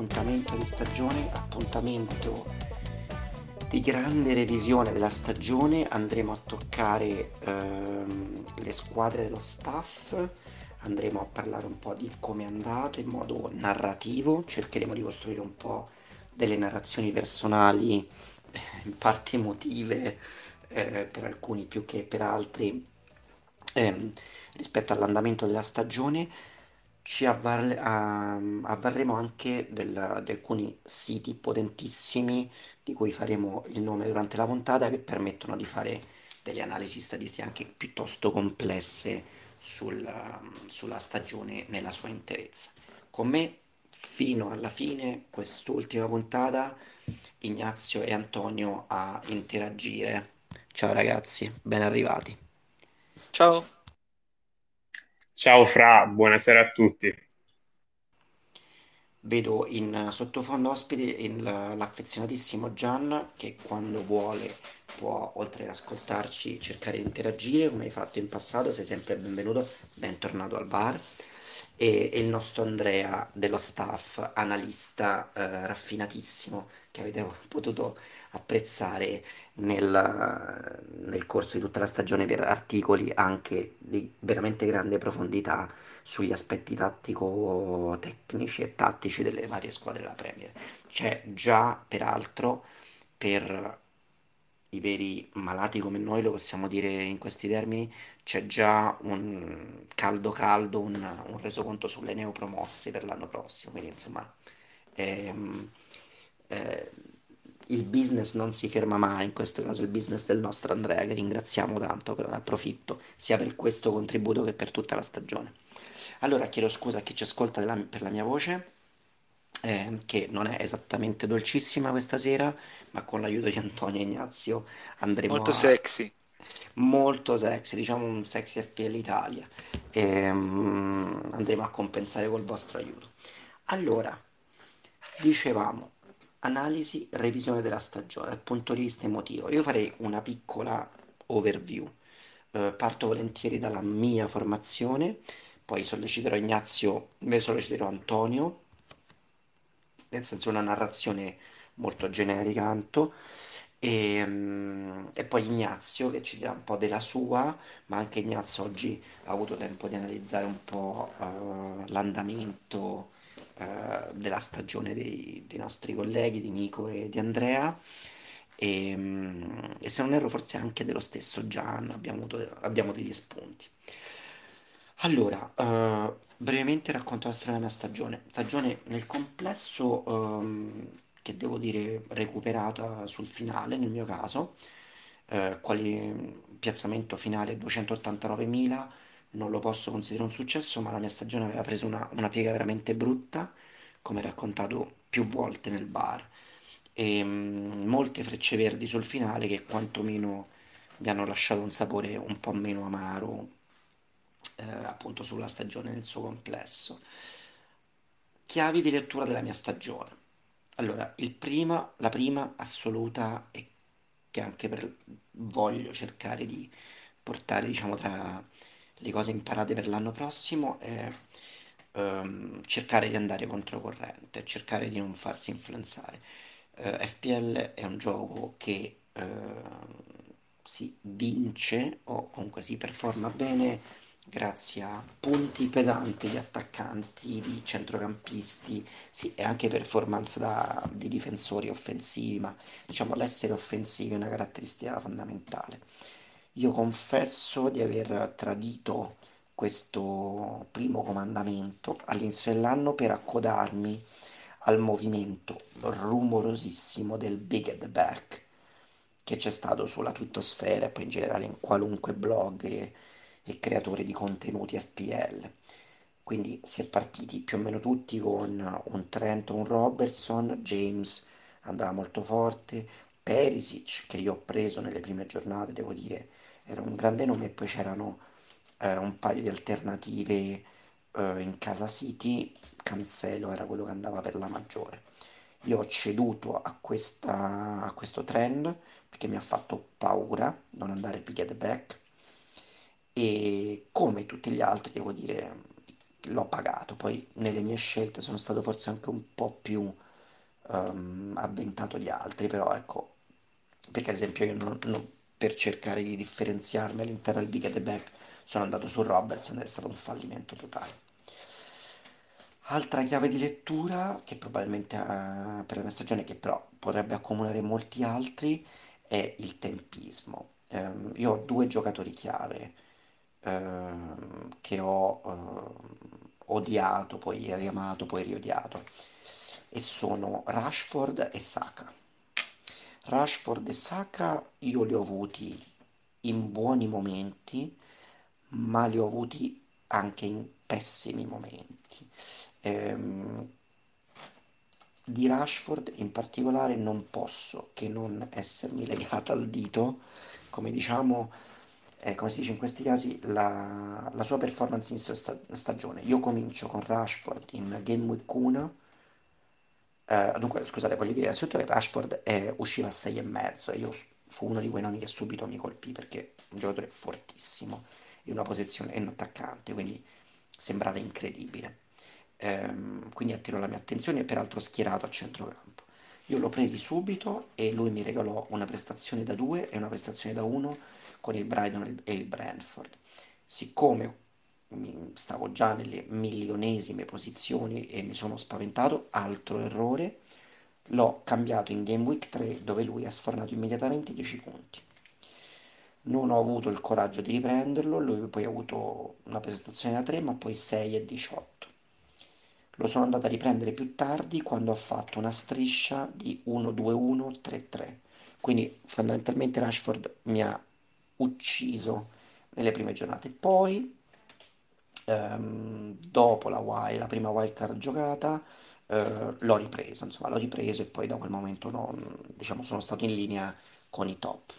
appuntamento di stagione, appuntamento di grande revisione della stagione, andremo a toccare ehm, le squadre dello staff, andremo a parlare un po' di come è andato in modo narrativo, cercheremo di costruire un po' delle narrazioni personali, eh, in parte emotive, eh, per alcuni più che per altri ehm, rispetto all'andamento della stagione, ci avval- a- avvarremo anche del- di alcuni siti potentissimi di cui faremo il nome durante la puntata che permettono di fare delle analisi statistiche anche piuttosto complesse sul- sulla stagione nella sua interezza. Con me fino alla fine, quest'ultima puntata, Ignazio e Antonio a interagire. Ciao ragazzi, ben arrivati. Ciao, Ciao Fra, buonasera a tutti. Vedo in sottofondo ospite il- l'affezionatissimo Gian che quando vuole può, oltre ad ascoltarci, cercare di interagire come hai fatto in passato, sei sempre benvenuto, bentornato al bar. E, e il nostro Andrea dello staff, analista eh, raffinatissimo che avete potuto apprezzare nel, nel corso di tutta la stagione per articoli anche di veramente grande profondità sugli aspetti tattico-tecnici e tattici delle varie squadre della Premier. C'è già, peraltro, per i veri malati come noi, lo possiamo dire in questi termini, c'è già un caldo caldo, un, un resoconto sulle neopromosse per l'anno prossimo. Quindi, insomma, ehm, eh, il business non si ferma mai, in questo caso il business del nostro Andrea, che ringraziamo tanto, approfitto sia per questo contributo che per tutta la stagione. Allora chiedo scusa a chi ci ascolta della- per la mia voce, eh, che non è esattamente dolcissima questa sera, ma con l'aiuto di Antonio e Ignazio andremo molto a... sexy. molto sexy, diciamo un sexy FPL Italia, Ehm, andremo a compensare col vostro aiuto. Allora, dicevamo, analisi, revisione della stagione dal punto di vista emotivo. Io farei una piccola overview. Eh, parto volentieri dalla mia formazione, poi solleciterò Ignazio, invece solleciterò Antonio, nel senso una narrazione molto generica, Anto, e, mm, e poi Ignazio che ci dirà un po' della sua, ma anche Ignazio oggi ha avuto tempo di analizzare un po' eh, l'andamento eh, della stagione dei, dei nostri colleghi, di Nico e di Andrea. E, mm, e se non erro, forse anche dello stesso Gian abbiamo abbiamo degli spunti. Allora, eh, brevemente racconto la storia della mia stagione. Stagione nel complesso, ehm, che devo dire recuperata sul finale, nel mio caso, eh, quali piazzamento finale 289.000, non lo posso considerare un successo, ma la mia stagione aveva preso una, una piega veramente brutta, come raccontato più volte nel bar, e mm, molte frecce verdi sul finale che quantomeno mi hanno lasciato un sapore un po' meno amaro eh, appunto sulla stagione nel suo complesso. Chiavi di lettura della mia stagione. Allora, il prima, la prima assoluta e che anche per, voglio cercare di portare, diciamo, tra le cose imparate per l'anno prossimo è ehm, cercare di andare controcorrente, cercare di non farsi influenzare. Eh, FPL è un gioco che ehm, si vince o comunque si performa bene grazie a punti pesanti di attaccanti, di centrocampisti, sì, e anche performance da- di difensori offensivi, ma diciamo l'essere offensivi è una caratteristica fondamentale. Io confesso di aver tradito questo primo comandamento all'inizio dell'anno per accodarmi al movimento rumorosissimo del Big at the Back che c'è stato sulla twittosfera e poi in generale in qualunque blog e, e creatore di contenuti FPL. Quindi si è partiti più o meno tutti con un Trent, un Robertson, James andava molto forte, Perisic che io ho preso nelle prime giornate, devo dire, era un grande nome e poi c'erano eh, un paio di alternative eh, in Casa City, Cancelo era quello che andava per la maggiore. Io ho ceduto a questa- a questo trend perché mi ha fatto paura non andare pick back e come tutti gli altri, devo dire, l'ho pagato. Poi nelle mie scelte sono stato forse anche un po' più ehm, avventato di altri, però ecco, perché ad esempio io non- non- per cercare di differenziarmi all'interno del Big and the Back sono andato su Robertson ed è stato un fallimento totale. Altra chiave di lettura, che probabilmente eh, per la mia stagione, che però potrebbe accomunare molti altri, è il tempismo. Ehm, io ho due giocatori chiave ehm, che ho ehm, odiato, poi riamato, poi riodiato, e sono Rashford e Saka. Rashford e Saka io li ho avuti in buoni momenti, ma li ho avuti anche in pessimi momenti. Ehm, di Rashford in particolare non posso che non essermi legata al dito, come diciamo, eh, come si dice in questi casi, la, la sua performance in sta- stagione. Io comincio con Rashford in Game Week 1 eh, dunque, scusate, voglio dire innanzitutto che Rashford è- usciva a 6 e mezzo e io fu uno di quei nomi che subito mi colpì perché un giocatore fortissimo in una posizione, è un attaccante, quindi sembrava incredibile. Ehm, quindi attirò la mia attenzione e peraltro schierato a centrocampo. Io l'ho presi subito e lui mi regalò una prestazione da 2 e una prestazione da 1 con il Brighton e il Brentford. Siccome stavo già nelle milionesime posizioni e mi sono spaventato, altro errore, l'ho cambiato in Game Week 3 dove lui ha sfornato immediatamente 10 punti. Non ho avuto il coraggio di riprenderlo, lui poi ha avuto una prestazione da 3 ma poi 6 e 18. Lo sono andato a riprendere più tardi quando ho fatto una striscia di 1-2-1-3-3. Quindi fondamentalmente Rashford mi ha ucciso nelle prime giornate. Poi ehm, dopo la, wild, la prima wildcard giocata, eh, l'ho ripreso, insomma, l'ho ripreso e poi da quel momento non, diciamo, sono stato in linea con i top.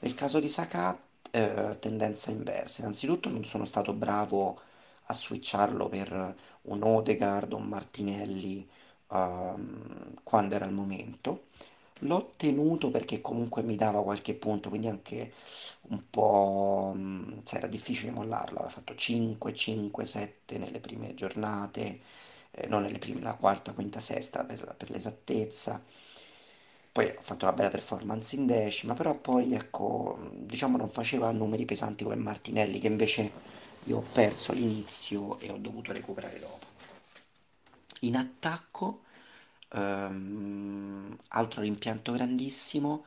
Nel caso di Saka, eh, tendenza inversa. Innanzitutto non sono stato bravo a switcharlo per un Odegaard, un Martinelli, ehm, quando era il momento. L'ho tenuto perché comunque mi dava qualche punto, quindi anche un po', mh, sai, era difficile mollarlo, aveva fatto 5, 5, 7 nelle prime giornate, eh, non nelle prime, la quarta, quinta, sesta per, per l'esattezza. Poi ha fatto una bella performance in decima, però poi ecco, diciamo non faceva numeri pesanti come Martinelli, che invece io ho perso all'inizio e ho dovuto recuperare dopo. In attacco, ehm, altro rimpianto grandissimo,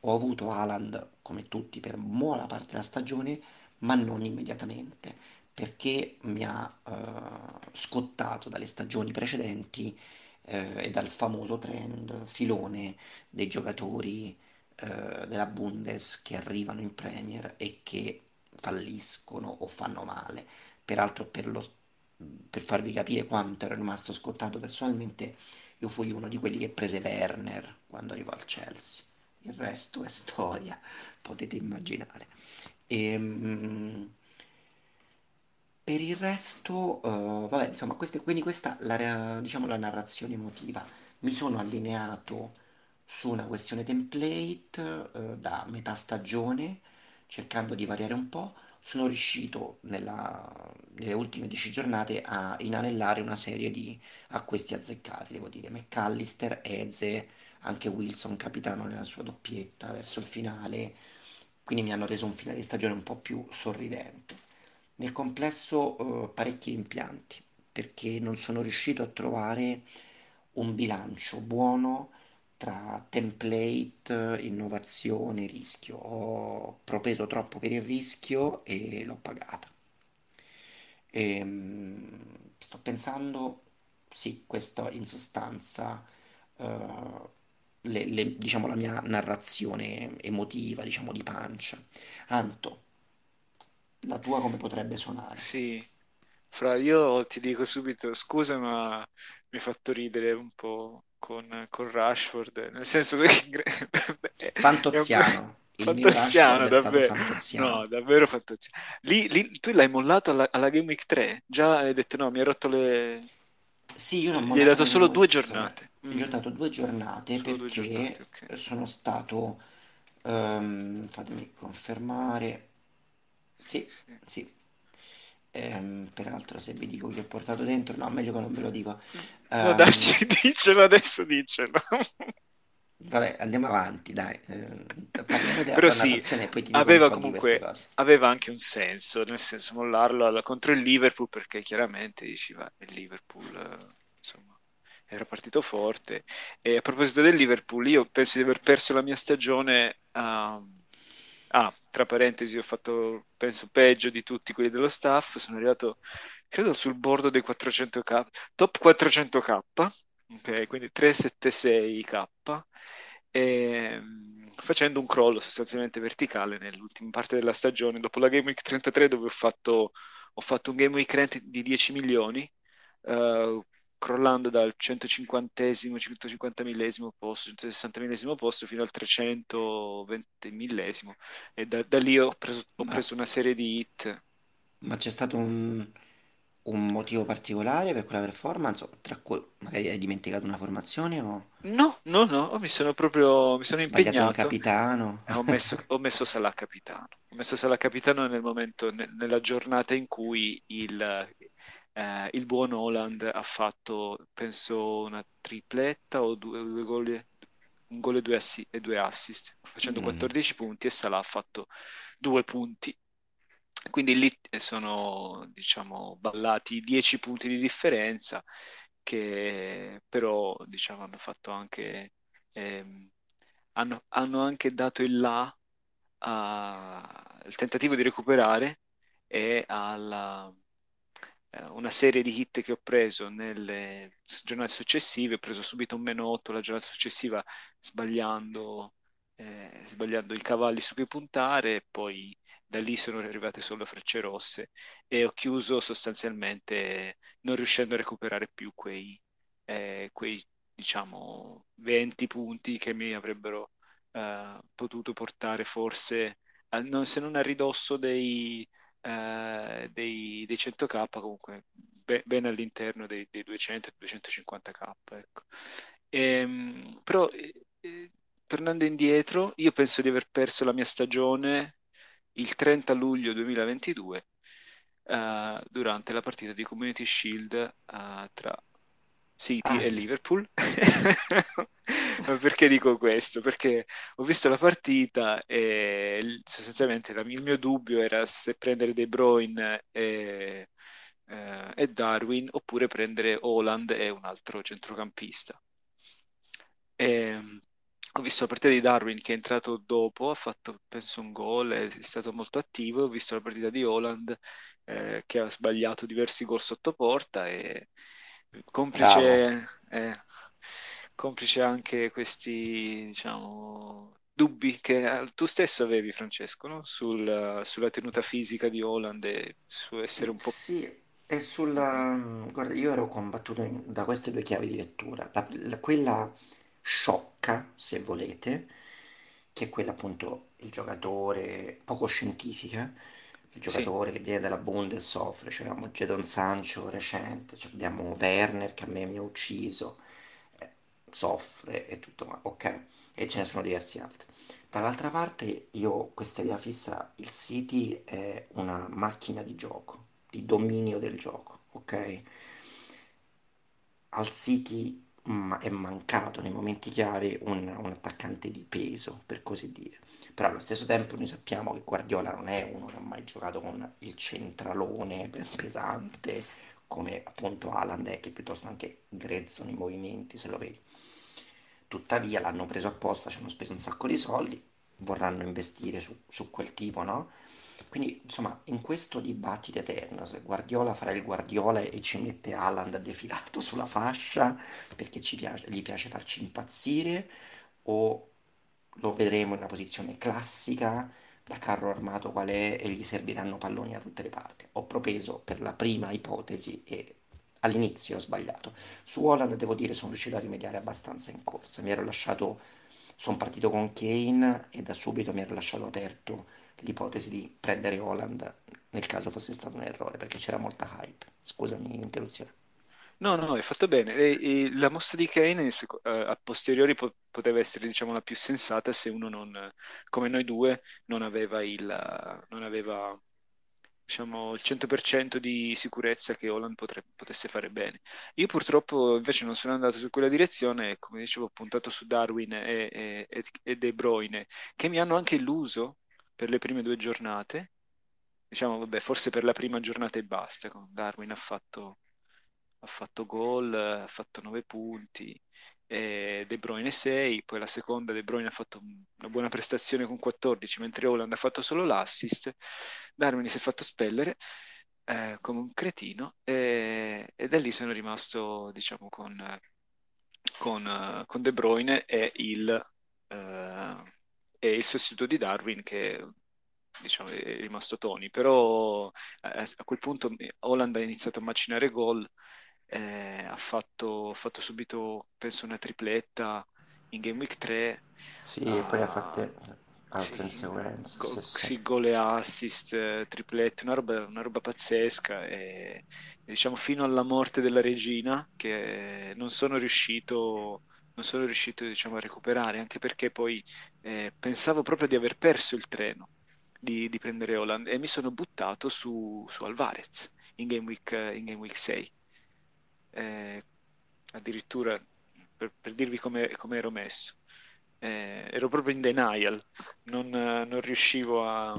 ho avuto Haaland come tutti per buona parte della stagione, ma non immediatamente, perché mi ha eh, scottato dalle stagioni precedenti eh, e dal famoso trend filone dei giocatori eh, della Bundes che arrivano in Premier e che falliscono o fanno male. Peraltro, per lo- per farvi capire quanto ero rimasto scottato personalmente, io fui uno di quelli che prese Werner quando arrivò al Chelsea. Il resto è storia, potete immaginare. Ehm, per il resto, eh, vabbè, insomma, queste- quindi questa la, diciamo, la narrazione emotiva. Mi sono allineato su una questione template, eh, da metà stagione, cercando di variare un po'. Sono riuscito nella- nelle ultime 10 giornate a inanellare una serie di acquisti azzeccati, devo dire. McAllister, Eze, anche Wilson, capitano nella sua doppietta verso il finale, quindi mi hanno reso un finale di stagione un po' più sorridente. Nel complesso, eh, parecchi rimpianti, perché non sono riuscito a trovare un bilancio buono tra template, innovazione rischio. Ho propeso troppo per il rischio e l'ho pagata. Ehm, sto pensando, sì, questo in sostanza, eh, le- le- diciamo la mia narrazione emotiva, diciamo di pancia. Anto, la tua come potrebbe suonare? Sì, Fra, io ti dico subito scusa, ma mi hai fatto ridere un po' con, con Rashford, nel senso che Fantoziano, fantastiano, davvero. No, davvero fantastiano. Lì, lì tu l'hai mollato alla, alla Game Week 3, già hai detto no, mi ha rotto le... Sì, io l'ho Gli hai dato solo due Week 3. giornate. Gli ho Mm, dato due giornate solo due giornate, perché ok. sono stato, ehm, fatemi confermare, Sì, Sì, sì. Ehm, peraltro se vi dico che ho portato dentro, no, meglio che non ve lo dico. No, dai, dicelo adesso, dicelo. vabbè, andiamo avanti, dai. Parliamo della Però sì, poi ti aveva comunque, aveva anche un senso, nel senso mollarlo alla- contro il Liverpool perché chiaramente diceva il Liverpool, eh, insomma, era partito forte. E a proposito del Liverpool, io penso di aver perso la mia stagione. a- Ah, tra parentesi, ho fatto, penso, peggio di tutti quelli dello staff. Sono arrivato, credo, sul bordo dei 400k, top 400k, ok, quindi 376k, e, mm, facendo un crollo sostanzialmente verticale nell'ultima parte della stagione, dopo la Game Week 33 dove ho fatto, ho fatto un Game Week rent di 10 milioni, eh, crollando dal 150esimo, 150 millesimo posto, 160 millesimo posto fino al 320 millesimo e da, da lì ho preso, ho Ma, preso una serie di hit. ma c'è stato un, un motivo particolare per quella performance? O Tra cui magari hai dimenticato una formazione o No, no, no, mi sono proprio mi sono sbagliato un impegnato capitano? e ho messo, ho messo Salah capitano. Ho messo Salah capitano nel momento, ne- nella giornata in cui il, eh, il buon Holland ha fatto, penso, una tripletta o due, due gol, un gol e due, assi- e due assist, facendo Mm, 14 punti e Salah ha fatto due punti. Quindi lì sono, diciamo, ballati 10 punti di differenza che però, diciamo, hanno fatto anche, ehm, hanno, hanno anche dato il là al tentativo di recuperare e alla eh, una serie di hit che ho preso nelle giornate successive. Ho preso subito un meno 8 la giornata successiva, sbagliando, eh, sbagliando i cavalli su cui puntare, poi da lì sono arrivate solo frecce rosse e ho chiuso sostanzialmente non riuscendo a recuperare più quei, eh, quei diciamo, 20 punti che mi avrebbero eh, potuto portare forse, a- non- se non a ridosso dei, eh, dei, dei 100k, comunque be- ben all'interno dei, dei 200-250k, ecco. Ehm, però, eh, eh, tornando indietro, io penso di aver perso la mia stagione il 30 luglio 2022 eh, durante la partita di Community Shield eh, tra City Ah, e Liverpool. Perché dico questo? Perché ho visto la partita e sostanzialmente il mio dubbio era se prendere De Bruyne e, eh, e Darwin oppure prendere Haaland e un altro centrocampista. E, ho visto la partita di Darwin che è entrato dopo, ha fatto penso un gol, è stato molto attivo. Ho visto la partita di Haaland eh, che ha sbagliato diversi gol sotto porta e bravo. complice, eh, complice anche questi, diciamo, dubbi che eh, tu stesso avevi, Francesco, no? Sul- sulla tenuta fisica di Haaland e su essere un po'... Sì, e sulla... Guarda, io ero combattuto in- da queste due chiavi di lettura. La- la- quella sciocca, se volete, che è quella appunto il giocatore poco scientifica, il Sì, giocatore che viene dalla Bundes soffre, cioè abbiamo Jadon Sancho recente, cioè abbiamo Werner che a me mi ha ucciso, eh, soffre e tutto, ma ok, e ce ne sono diversi altri. Dall'altra parte io ho questa idea fissa, il City è una macchina di gioco, di dominio del gioco, ok? Al City è mancato nei momenti chiave un, un attaccante di peso, per così dire. Però allo stesso tempo noi sappiamo che Guardiola non è uno che ha mai giocato con il centralone pe- pesante, come appunto Haaland è, che è piuttosto anche grezzo nei movimenti, se lo vedi. Tuttavia l'hanno preso apposta, ci hanno speso un sacco di soldi, vorranno investire su, su quel tipo, no? Quindi, insomma, in questo dibattito eterno, se Guardiola farà il Guardiola e ci mette Haaland defilato sulla fascia perché piace, gli piace farci impazzire, o lo vedremo in una posizione classica da carro armato qual è e gli serviranno palloni da tutte le parti. Ho propeso per la prima ipotesi e all'inizio ho sbagliato. Su Holland devo dire sono riuscito a rimediare abbastanza in corsa. Mi ero lasciato, sono partito con Kane e da subito mi ero lasciato aperto l'ipotesi di prendere Holland nel caso fosse stato un errore, perché c'era molta hype. Scusami l'interruzione. No, no, hai fatto bene. E- e la mossa di Kane seco- eh, a posteriori po- poteva essere, diciamo, la più sensata se uno non, come noi due, non aveva il, non aveva diciamo, il 100% di sicurezza che Holland potrebbe, potesse fare bene. Io purtroppo invece non sono andato su quella direzione, come dicevo, ho puntato su Darwin e, e, e De Bruyne, che mi hanno anche illuso per le prime due giornate. Diciamo, vabbè, forse per la prima giornata e basta. Darwin ha fatto, ha fatto gol, ha fatto 9 punti, e De Bruyne 6, poi la seconda De Bruyne ha fatto una buona prestazione con 14, mentre Holland ha fatto solo l'assist, Darwin si è fatto spellere eh, come un cretino e, e, da lì sono rimasto diciamo con, con, con De Bruyne e il, eh, e il sostituto di Darwin che diciamo, è rimasto Tony, però eh, a quel punto Holland ha iniziato a macinare gol eh, ha fatto, fatto, subito, penso, una tripletta in Game Week 3. Sì, e poi ha fatto altre sì, inseguenze. Go, sì, sì. gol e assist, triplette, una roba, una roba pazzesca. E, diciamo fino alla morte della regina, che non sono riuscito, non sono riuscito diciamo, a recuperare, anche perché poi eh, pensavo proprio di aver perso il treno di, di prendere Holland e mi sono buttato su, su Alvarez in Game Week, in Game Week 6 eh, addirittura per, per dirvi come, come, ero messo. Eh, ero proprio in denial, non, non riuscivo a,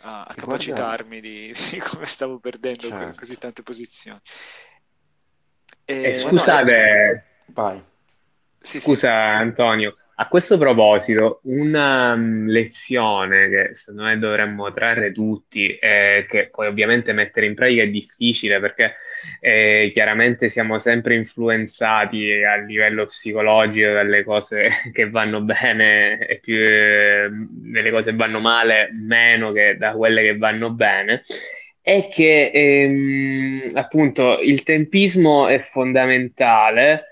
a, a capacitarmi di, di, come stavo perdendo certo. così tante posizioni. E, scusate, no, sì, scusa sì. Antonio, a questo proposito, una um, lezione che secondo me dovremmo trarre tutti, e che poi ovviamente mettere in pratica è difficile perché eh, chiaramente siamo sempre influenzati a livello psicologico dalle cose che vanno bene e più eh, delle cose che vanno male meno che da quelle che vanno bene. È che ehm, appunto il tempismo è fondamentale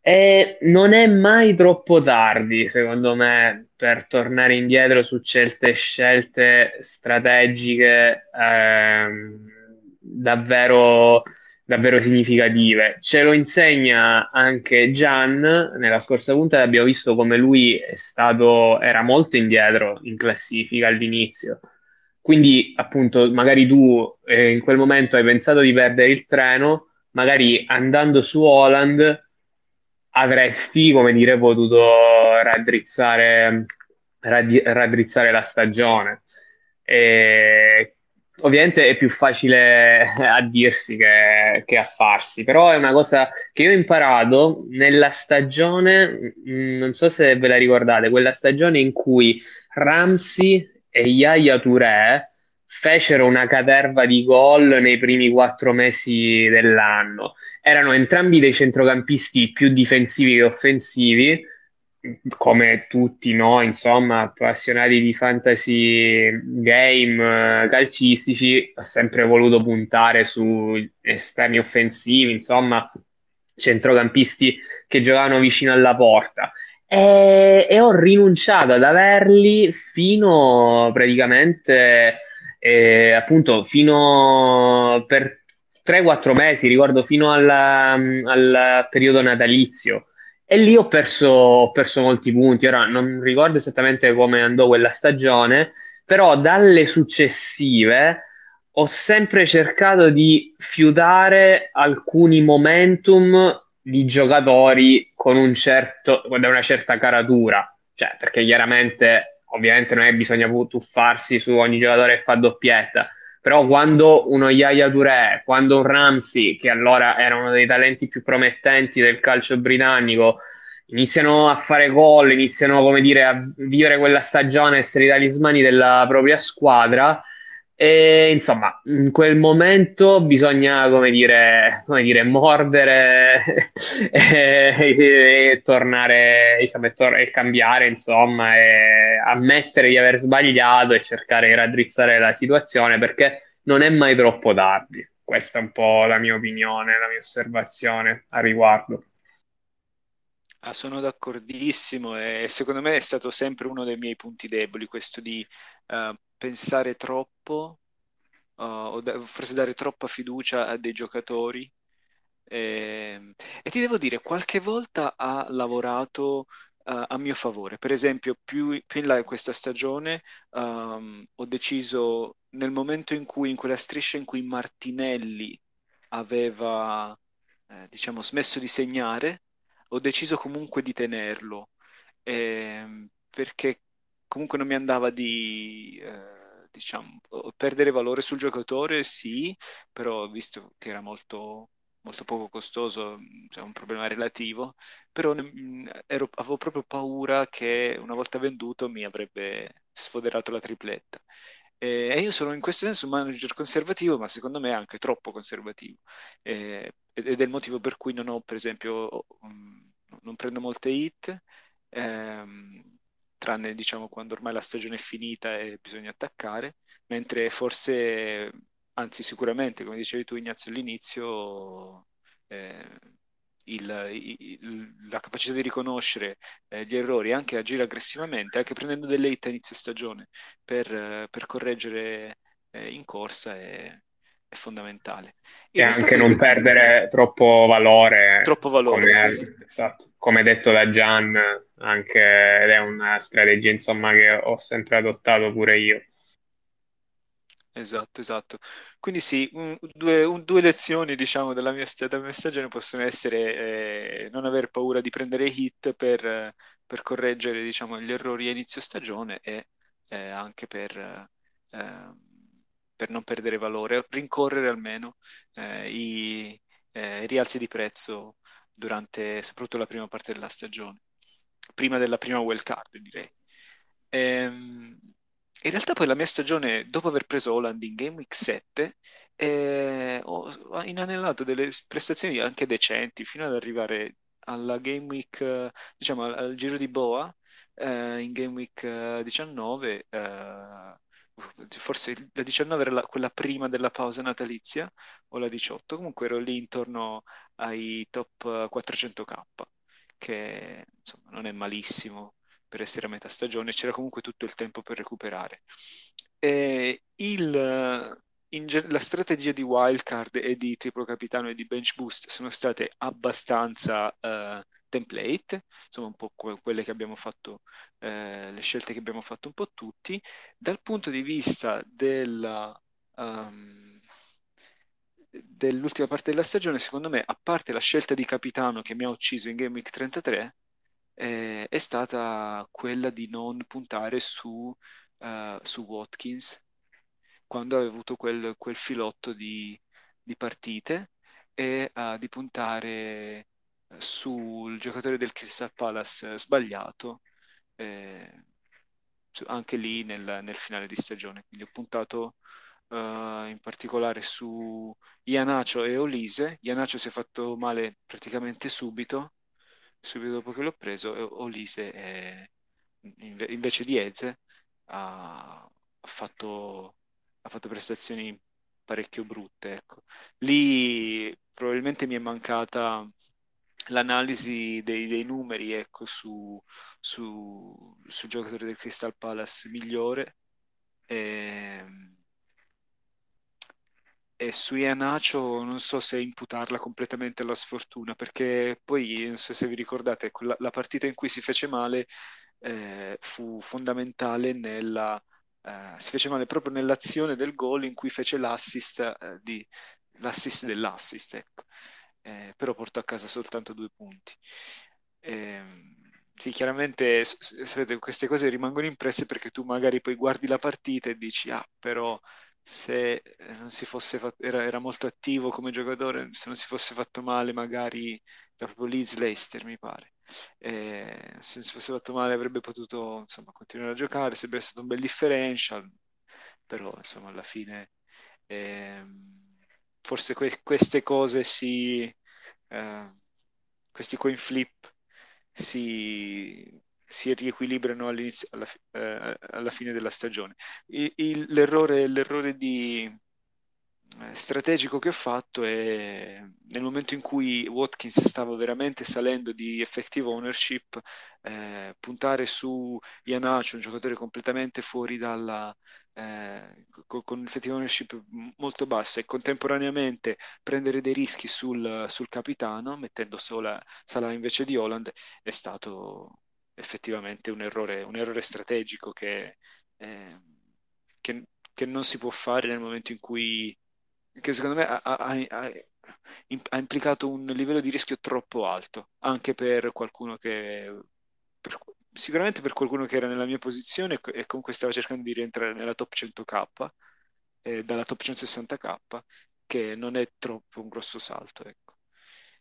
e non è mai troppo tardi, secondo me, per tornare indietro su certe scelte strategiche ehm, davvero, davvero significative. Ce lo insegna anche Gian. Nella scorsa puntata abbiamo visto come lui è stato, era molto indietro in classifica all'inizio. Quindi, appunto, magari tu eh, in quel momento hai pensato di perdere il treno, magari andando su Holland avresti, come dire, potuto raddrizzare, raddi- raddrizzare la stagione. E ovviamente è più facile a dirsi che, che, a farsi, però è una cosa che io ho imparato nella stagione, mm, non so se ve la ricordate, quella stagione in cui Ramsey e Yaya Touré fecero una caterva di gol nei primi quattro mesi dell'anno erano entrambi dei centrocampisti più difensivi che offensivi, come tutti noi, insomma, appassionati di fantasy game eh, calcistici, ho sempre voluto puntare su esterni offensivi, insomma, centrocampisti che giocavano vicino alla porta. E, e ho rinunciato ad averli fino praticamente, eh, appunto, fino per 3-4 mesi, ricordo fino alla, al periodo natalizio. E lì ho perso, ho perso molti punti. Ora non ricordo esattamente come andò quella stagione, però dalle successive ho sempre cercato di fiutare alcuni momentum di giocatori con un certo, da una certa caratura. Cioè, perché chiaramente, ovviamente, non è bisogna tuffarsi su ogni giocatore che fa doppietta però quando uno Yaya Touré, quando un Ramsey, che allora era uno dei talenti più promettenti del calcio britannico, iniziano a fare gol, iniziano dire, a vivere quella stagione, essere i talismani della propria squadra, e insomma, in quel momento bisogna, come dire, come dire mordere e, e, e tornare, diciamo, e, tor- e, cambiare, insomma, e ammettere di aver sbagliato e cercare di raddrizzare la situazione perché non è mai troppo tardi. Questa è un po' la mia opinione, la mia osservazione a riguardo. Ah, sono d'accordissimo e secondo me è stato sempre uno dei miei punti deboli questo di uh, pensare troppo uh, o da- forse dare troppa fiducia a dei giocatori. E, ehm, e ti devo dire, qualche volta ha lavorato uh, a mio favore. Per esempio, più, più in là in questa stagione um, ho deciso, nel momento in cui, in quella striscia in cui Martinelli aveva, eh, diciamo, smesso di segnare, ho deciso comunque di tenerlo, eh, perché comunque non mi andava di... Eh, diciamo, perdere valore sul giocatore, sì, però visto che era molto, molto poco costoso, cioè un problema relativo, però ero, avevo proprio paura che una volta venduto mi avrebbe sfoderato la tripletta. E io sono in questo senso un manager conservativo, ma secondo me anche troppo conservativo. Ed è il motivo per cui non ho, per esempio, non prendo molte hit, ehm, tranne diciamo quando ormai la stagione è finita e bisogna attaccare, mentre forse, anzi sicuramente, come dicevi tu Ignazio all'inizio, eh, il, il, la capacità di riconoscere eh, gli errori anche agire aggressivamente, anche prendendo delle hit a inizio stagione per, per correggere eh, in corsa è, è fondamentale. In e anche non perdere troppo valore, troppo valore come, esatto, come detto da Gian, anche, ed è una strategia insomma che ho sempre adottato pure io. Esatto, esatto. Quindi sì, un- due, un- due lezioni, diciamo, della mia, mia stagione possono essere eh, non aver paura di prendere hit per, per correggere, diciamo, gli errori a inizio stagione e eh, anche per, eh, per non perdere valore, rincorrere almeno eh, i eh, rialzi di prezzo durante soprattutto la prima parte della stagione, prima della prima wild card, direi. Ehm, in realtà poi la mia stagione, dopo aver preso Holland in Game Week 7, eh, ho inanellato delle prestazioni anche decenti fino ad arrivare alla Game Week, diciamo al, al giro di Boa, eh, in Game Week 19, eh, forse la 19 era la, quella prima della pausa natalizia o la 18, comunque ero lì intorno ai top 400k, che insomma non è malissimo per essere a metà stagione, c'era comunque tutto il tempo per recuperare. Il, in, la strategia di wildcard e di triplo capitano e di bench boost sono state abbastanza uh, template, insomma un po' quelle che abbiamo fatto, uh, le scelte che abbiamo fatto un po' tutti. Dal punto di vista della, um, dell'ultima parte della stagione, secondo me, a parte la scelta di capitano che mi ha ucciso in Game Week 33, eh, è stata quella di non puntare su, uh, su Watkins quando aveva avuto quel, quel filotto di, di, partite e uh, di puntare sul giocatore del Crystal Palace sbagliato eh, anche lì nel, nel, finale di stagione. Quindi ho puntato uh, in particolare su Ianacio e Olise. Ianacio si è fatto male praticamente subito subito dopo che l'ho preso, Olise è, invece di Eze ha, fatto, ha fatto prestazioni parecchio brutte. Ecco. Lì probabilmente mi è mancata l'analisi dei, dei numeri ecco, su, su, sul giocatore del Crystal Palace migliore. E, ehm, e su Ianacio non so se imputarla completamente alla sfortuna, perché poi, non so se vi ricordate, la, la partita in cui si fece male eh, fu fondamentale nella... Eh, si fece male proprio nell'azione del gol in cui fece l'assist, eh, di, l'assist dell'assist, ecco. Eh, però portò a casa soltanto due punti. Ehm, sì, chiaramente sapete, queste cose rimangono impresse perché tu magari poi guardi la partita e dici, ah, però se eh, non si fosse fatto, era, era, molto attivo come giocatore, se non si fosse fatto male magari era proprio Leeds Leicester mi pare. E se non si fosse fatto male avrebbe potuto insomma, continuare a giocare, sarebbe stato un bel differential, però insomma alla fine eh, forse que- queste cose si... Eh, questi coin flip si, si riequilibrano alla, eh, alla, fine della stagione. Il, il, l'errore, l'errore di, eh, strategico che ho fatto è nel momento in cui Watkins stava veramente salendo di effective ownership, eh, puntare su Ianacho, un giocatore completamente fuori dalla, eh, con, con effective ownership molto bassa e contemporaneamente prendere dei rischi sul, sul capitano, mettendo sola, Salah invece di Holland, è stato effettivamente un errore, un errore strategico che, eh, che, che, non si può fare nel momento in cui, che secondo me ha, ha, ha, ha implicato un livello di rischio troppo alto, anche per qualcuno che, per, sicuramente per qualcuno che era nella mia posizione e comunque stava cercando di rientrare nella top 100k, eh, dalla top 160k, che non è troppo un grosso salto, ecco.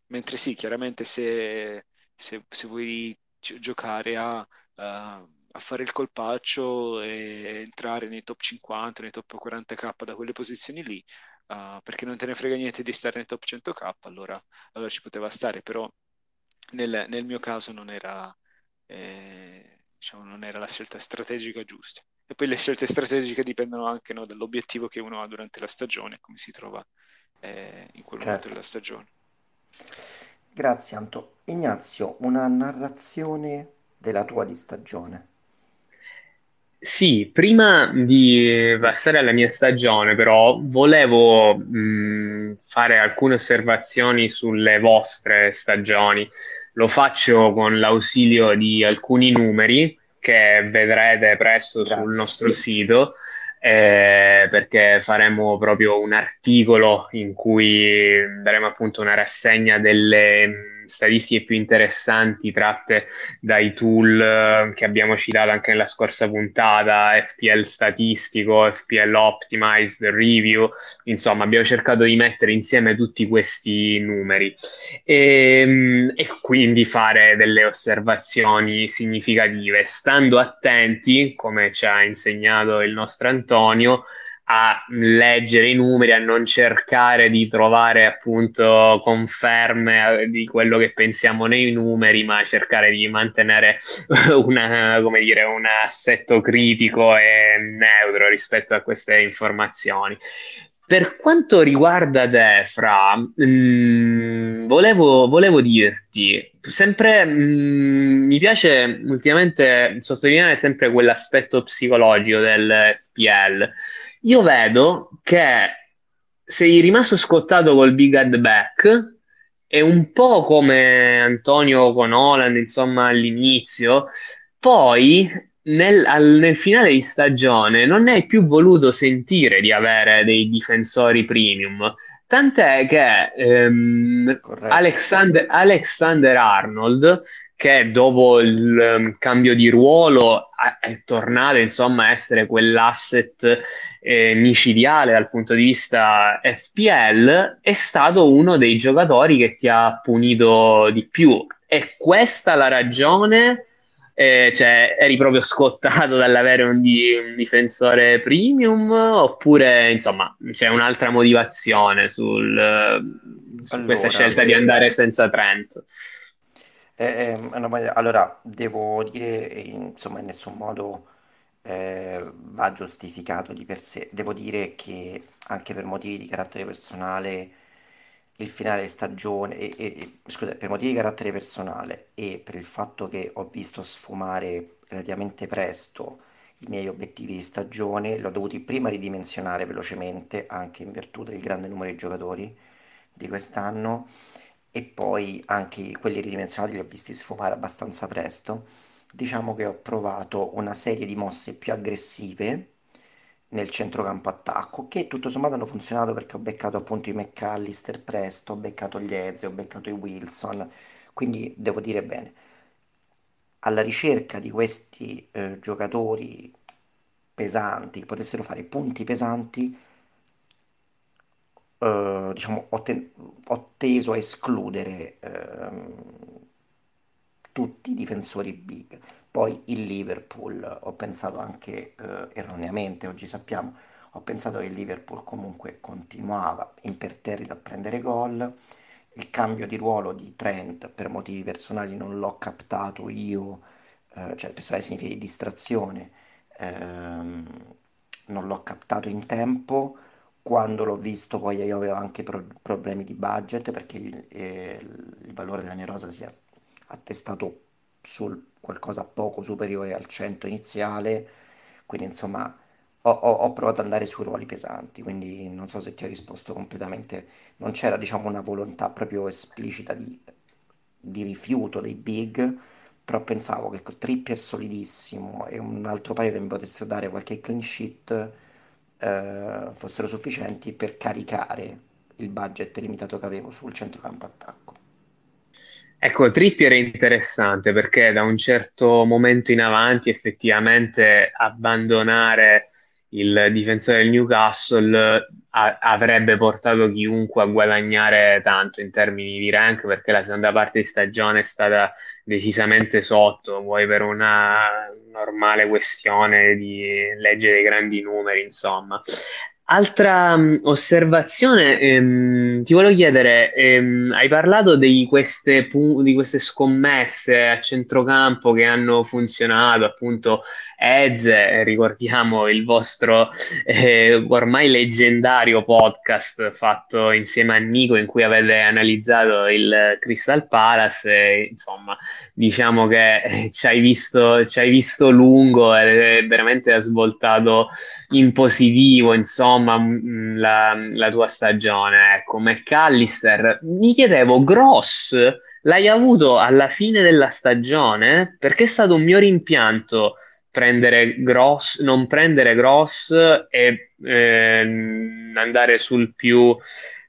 Mentre sì, chiaramente se, se, se vuoi giocare a, a, a, fare il colpaccio e entrare nei top 50, nei top 40k da quelle posizioni lì, uh, perché non te ne frega niente di stare nei top 100k, allora, allora ci poteva stare, però nel, nel mio caso non era, eh, diciamo, non era la scelta strategica giusta. E poi le scelte strategiche dipendono anche no, dall'obiettivo che uno ha durante la stagione, come si trova eh, in quel certo. momento della stagione. Grazie Anto. Ignazio, una narrazione della tua di stagione. Sì, prima di passare alla mia stagione, però, volevo mh, fare alcune osservazioni sulle vostre stagioni. Lo faccio con l'ausilio di alcuni numeri che vedrete presto Grazie. sul nostro sito, eh, perché faremo proprio un articolo in cui daremo appunto una rassegna delle statistiche più interessanti tratte dai tool eh, che abbiamo citato anche nella scorsa puntata, FPL statistico, FPL optimized, review, insomma abbiamo cercato di mettere insieme tutti questi numeri. E, ehm, e quindi fare delle osservazioni significative, stando attenti, come ci ha insegnato il nostro Antonio, a leggere i numeri, a non cercare di trovare appunto conferme eh, di quello che pensiamo nei numeri, ma cercare di mantenere una, dire, un assetto critico e neutro rispetto a queste informazioni. Per quanto riguarda te, Fra, mh, mm, volevo, volevo, dirti, sempre mh, mm, mi piace ultimamente sottolineare sempre quell'aspetto psicologico del FPL io vedo che sei rimasto scottato col big head back e un po' come Antonio con Holland, insomma, all'inizio, poi nel, al, nel finale di stagione non hai più voluto sentire di avere dei difensori premium. Tant'è che ehm, Alexander, Alexander Arnold che dopo il um, cambio di ruolo è tornato insomma a essere quell'asset eh, micidiale dal punto di vista FPL, è stato uno dei giocatori che ti ha punito di più. È questa la ragione? Eh, cioè, eri proprio scottato dall'avere un, di, un, difensore premium oppure insomma c'è un'altra motivazione sul, su allora, questa scelta di andare senza Trent? Eh, eh, allora, devo dire, insomma, in nessun modo eh, va giustificato di per sé. Devo dire che anche per motivi di carattere personale, il finale di stagione, e, e- scusa, per motivi di carattere personale e per il fatto che ho visto sfumare relativamente presto i miei obiettivi di stagione, li ho dovuti prima ridimensionare velocemente, anche in virtù del grande numero di giocatori di quest'anno e poi anche quelli ridimensionati li ho visti sfumare abbastanza presto. Diciamo che ho provato una serie di mosse più aggressive nel centrocampo attacco che tutto sommato hanno funzionato perché ho beccato appunto i McAllister presto, ho beccato gli Eze, ho beccato i Wilson, quindi devo dire bene. Alla ricerca di questi eh, giocatori pesanti, che potessero fare punti pesanti, eh, diciamo, ho, ten- ho teso a escludere ehm, tutti i difensori big. Poi il Liverpool, ho pensato anche eh, erroneamente, oggi sappiamo, ho pensato che il Liverpool comunque continuava imperterrito a prendere gol. Il cambio di ruolo di Trent per motivi personali non l'ho captato io, eh, cioè personale significa di distrazione, ehm, non l'ho captato in tempo quando l'ho visto poi io avevo anche pro- problemi di budget perché il, eh, il valore della mia rosa si è attestato su qualcosa poco superiore al 100 iniziale, quindi insomma ho, ho- ho provato ad andare sui ruoli pesanti, quindi non so se ti ho risposto completamente, non c'era diciamo una volontà proprio esplicita di, di rifiuto dei big, però pensavo che con Trippier solidissimo e un altro paio che mi potessero dare qualche clean sheet eh, fossero sufficienti per caricare il budget limitato che avevo sul centrocampo attacco. Ecco, Trippier è interessante perché da un certo momento in avanti effettivamente abbandonare il difensore del Newcastle a- avrebbe portato chiunque a guadagnare tanto in termini di rank perché la seconda parte di stagione è stata decisamente sotto, vuoi per una normale questione di legge dei grandi numeri, insomma. Altra um, osservazione, ehm, ti volevo chiedere, ehm, hai parlato di queste, pu- di queste scommesse a centrocampo che hanno funzionato, appunto Eze, ricordiamo il vostro eh, ormai leggendario podcast fatto insieme a Nico in cui avete analizzato il Crystal Palace, e, insomma, diciamo che ci hai visto, ci hai visto lungo e veramente ha svoltato in positivo, insomma, la, la tua stagione. Ecco, McAllister, mi chiedevo, Gross l'hai avuto alla fine della stagione? Perché è stato un mio rimpianto prendere Gross, non prendere Gross e eh, andare sul più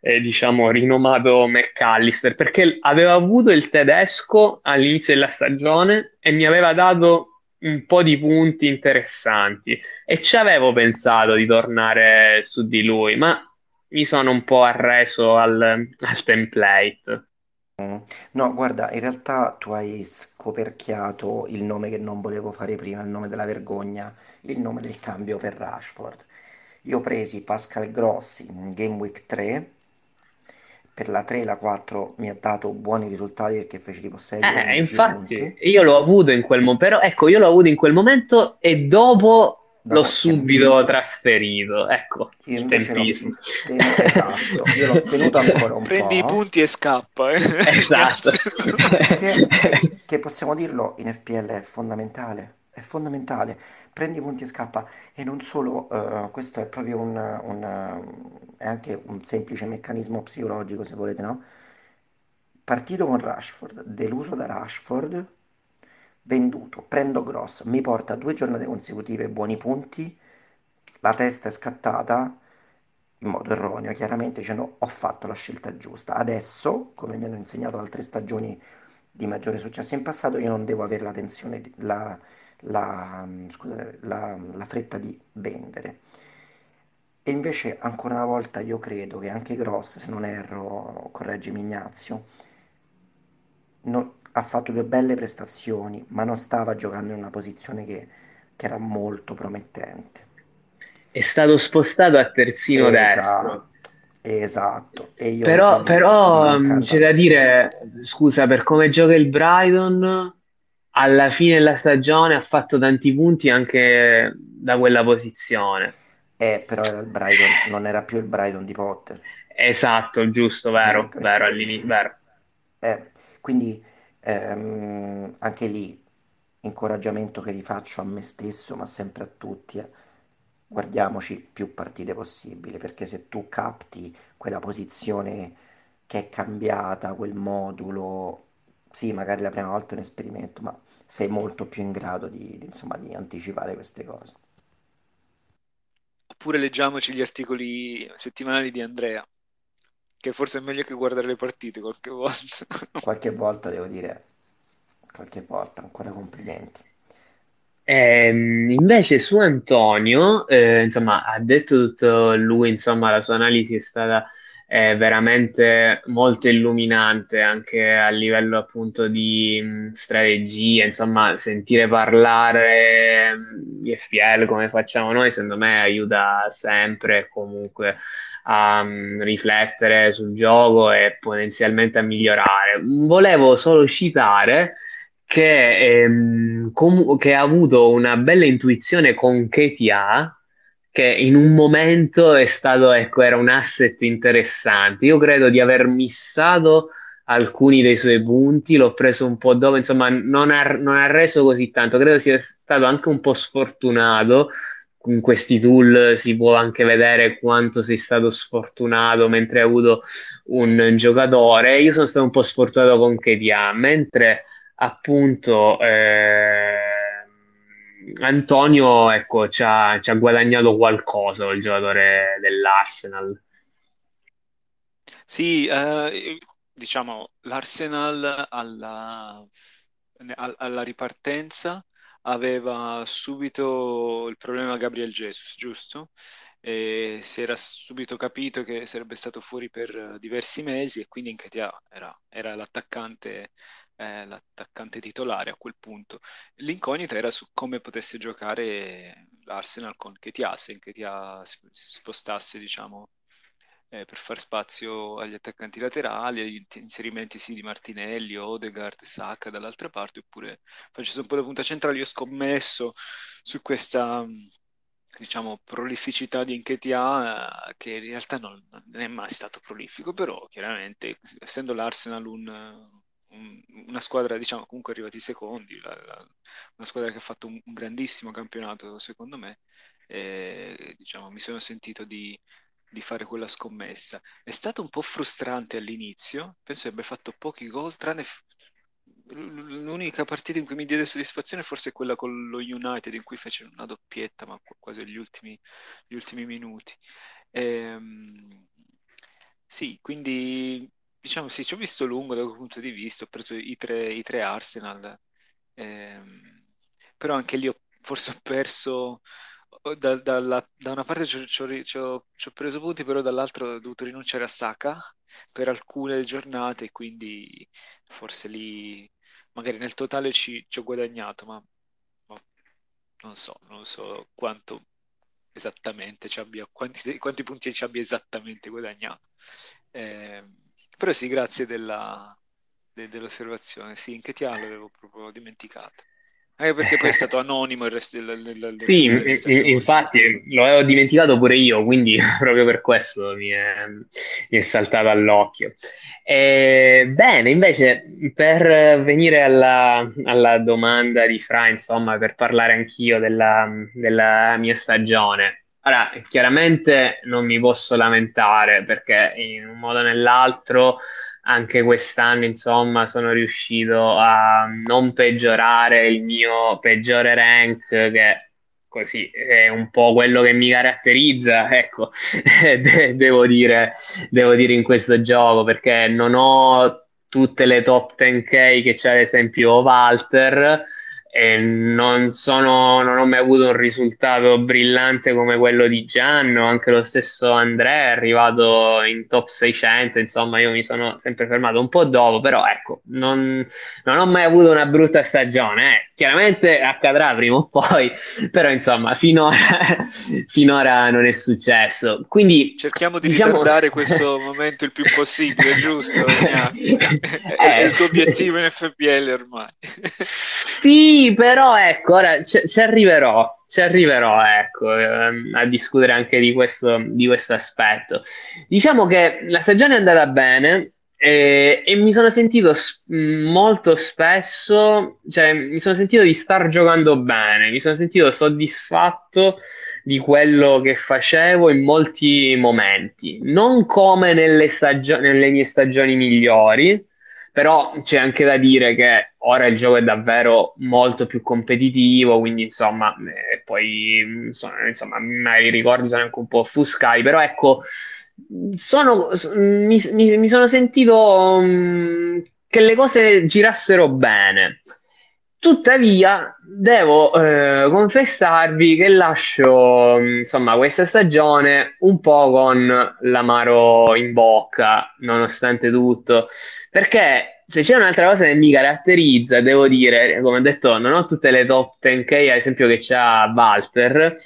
eh, diciamo rinomato McAllister perché aveva avuto il tedesco all'inizio della stagione e mi aveva dato un po' di punti interessanti. E ci avevo pensato di tornare su di lui ma mi sono un po' arreso al, al template No, guarda, in realtà tu hai scoperchiato il nome che non volevo fare prima, il nome della vergogna, il nome del cambio per Rashford. Io ho presi Pascal Grossi in Game Week 3, per la 3 e la 4 mi ha dato buoni risultati perché fece tipo 6 Eh, infatti, punti. io l'ho avuto in quel momento, però ecco, io l'ho avuto in quel momento e dopo l'ho subito trasferito. Ecco, io il tempismo. Tenuto, esatto, io l'ho tenuto ancora un Prendi po'. i punti e scappa. Eh. Esatto. che, che, che, possiamo dirlo, in FPL è fondamentale. È fondamentale. Prendi i punti e scappa. E non solo, uh, questo è proprio un, un, è anche un semplice meccanismo psicologico, se volete, no? Partito con Rashford, deluso da Rashford venduto, prendo Gross, mi porta due giornate consecutive buoni punti, la testa è scattata in modo erroneo, chiaramente dicendo ho fatto la scelta giusta. Adesso, come mi hanno insegnato altre stagioni di maggiore successo in passato, io non devo avere la tensione, la, la, scusate, la, la fretta di vendere. E invece, ancora una volta, io credo che anche Gross, se non erro, correggimi Ignazio, non, ha fatto due belle prestazioni, ma non stava giocando in una posizione che, che era molto promettente. È stato spostato a terzino esatto, destro. Esatto. però, però c'è da dire, scusa, per come gioca il Brighton, alla fine della stagione ha fatto tanti punti anche da quella posizione. Eh, però era il Brighton, non era più il Brighton di Potter. Esatto, giusto, vero, ecco, vero, all'inizio, vero. Eh, quindi Ehm, anche lì, incoraggiamento che rifaccio a me stesso, ma sempre a tutti. eh. Guardiamoci più partite possibili, perché se tu capti quella posizione che è cambiata, quel modulo, sì, magari la prima volta è un esperimento, ma sei molto più in grado di, di, insomma, di anticipare queste cose. Oppure leggiamoci gli articoli settimanali di Andrea che forse è meglio che guardare le partite qualche volta. qualche volta devo dire, qualche volta, ancora complimenti. Eh, invece su Antonio, eh, insomma, ha detto tutto lui, insomma, la sua analisi è stata eh, veramente molto illuminante anche a livello appunto di mh, strategia, insomma, sentire parlare mh, di FPL come facciamo noi, secondo me aiuta sempre comunque a um, riflettere sul gioco e potenzialmente a migliorare. Volevo solo citare che, ehm, com- che ha avuto una bella intuizione con Ketia, che in un momento è stato, ecco, era un asset interessante. Io credo di aver missato alcuni dei suoi punti, l'ho preso un po' dopo, insomma, non ha, non ha reso così tanto. Credo sia stato anche un po' sfortunato in questi tool si può anche vedere quanto sei stato sfortunato mentre hai avuto un giocatore. Io sono stato un po' sfortunato con Kedia, mentre appunto eh, Antonio ecco, ci ha, ci ha guadagnato qualcosa il giocatore dell'Arsenal. Sì, eh, diciamo l'Arsenal alla, alla ripartenza aveva subito il problema Gabriel Jesus, giusto? E si era subito capito che sarebbe stato fuori per diversi mesi e quindi Nketiah era, era l'attaccante, eh, l'attaccante titolare a quel punto. L'incognita era su come potesse giocare l'Arsenal con Nketiah, se Nketiah si spostasse, diciamo, eh, per far spazio agli attaccanti laterali, agli inserimenti sì, di Martinelli, Odegaard, Sacca dall'altra parte, oppure facesse un po' da punta centrale. Io scommesso su questa diciamo prolificità di Nketiah che in realtà non, non, è mai stato prolifico però chiaramente essendo l'Arsenal un, un, una squadra diciamo comunque arrivati secondi la, la, una squadra che ha fatto un, un grandissimo campionato secondo me e, diciamo mi sono sentito di, di fare quella scommessa. È stato un po' frustrante all'inizio, penso che abbia fatto pochi gol, tranne f- l'unica partita in cui mi diede soddisfazione forse è quella con lo United in cui fece una doppietta, ma quasi gli ultimi, gli ultimi minuti. Ehm, sì, quindi diciamo sì, ci ho visto lungo da quel punto di vista, ho preso i tre, i tre Arsenal, ehm, però anche lì ho, forse ho perso da, dalla, da una parte ci ho, preso punti, però dall'altra ho dovuto rinunciare a Saka per alcune giornate, quindi forse lì magari nel totale ci, ci ho guadagnato, ma, ma, non so, non so quanto esattamente ci abbia, quanti, quanti punti ci abbia esattamente guadagnato. Eh, però sì, grazie della, de, dell'osservazione. Sì, in che ti l'avevo proprio dimenticato. Anche perché poi è stato anonimo il resto del, del, del Sì, infatti lo avevo dimenticato pure io, quindi proprio per questo mi è, mi è saltato all'occhio. E, bene, invece, per venire alla, alla, domanda di Fra, insomma, per parlare anch'io della, della mia stagione. Ora, chiaramente non mi posso lamentare perché in un modo o nell'altro anche quest'anno, insomma, sono riuscito a non peggiorare il mio peggiore rank, che così è un po' quello che mi caratterizza, ecco, De- devo dire, devo dire in questo gioco, perché non ho tutte le top 10k che c'è ad esempio Walter, e non, sono, non ho mai avuto un risultato brillante come quello di Gianno, anche lo stesso Andrea è arrivato in top 600, insomma io mi sono sempre fermato un po' dopo, però ecco, non, non ho mai avuto una brutta stagione, eh. Chiaramente accadrà prima o poi, però insomma finora, finora non è successo. Quindi, Cerchiamo di diciamo... ritardare questo momento il più possibile, giusto? è, è il tuo eh. obiettivo in FPL ormai. sì, però ecco, ora ci, ci arriverò, ci arriverò ecco, ehm, a discutere anche di questo, di questo aspetto. Diciamo che la stagione è andata bene e, e mi sono sentito s- molto spesso, cioè mi sono sentito di star giocando bene, mi sono sentito soddisfatto di quello che facevo in molti momenti, non come nelle, stagio- nelle mie stagioni migliori, però c'è anche da dire che ora il gioco è davvero molto più competitivo, quindi insomma, eh, poi insomma, i ricordi sono anche un po' offuscati, però ecco, sono, mi, mi, mi sono sentito um, che le cose girassero bene. Tuttavia, devo eh, confessarvi che lascio insomma questa stagione un po' con l'amaro in bocca, nonostante tutto, perché se c'è un'altra cosa che mi caratterizza, devo dire, come ho detto, non ho tutte le top 10K, ad esempio, che c'ha Walter,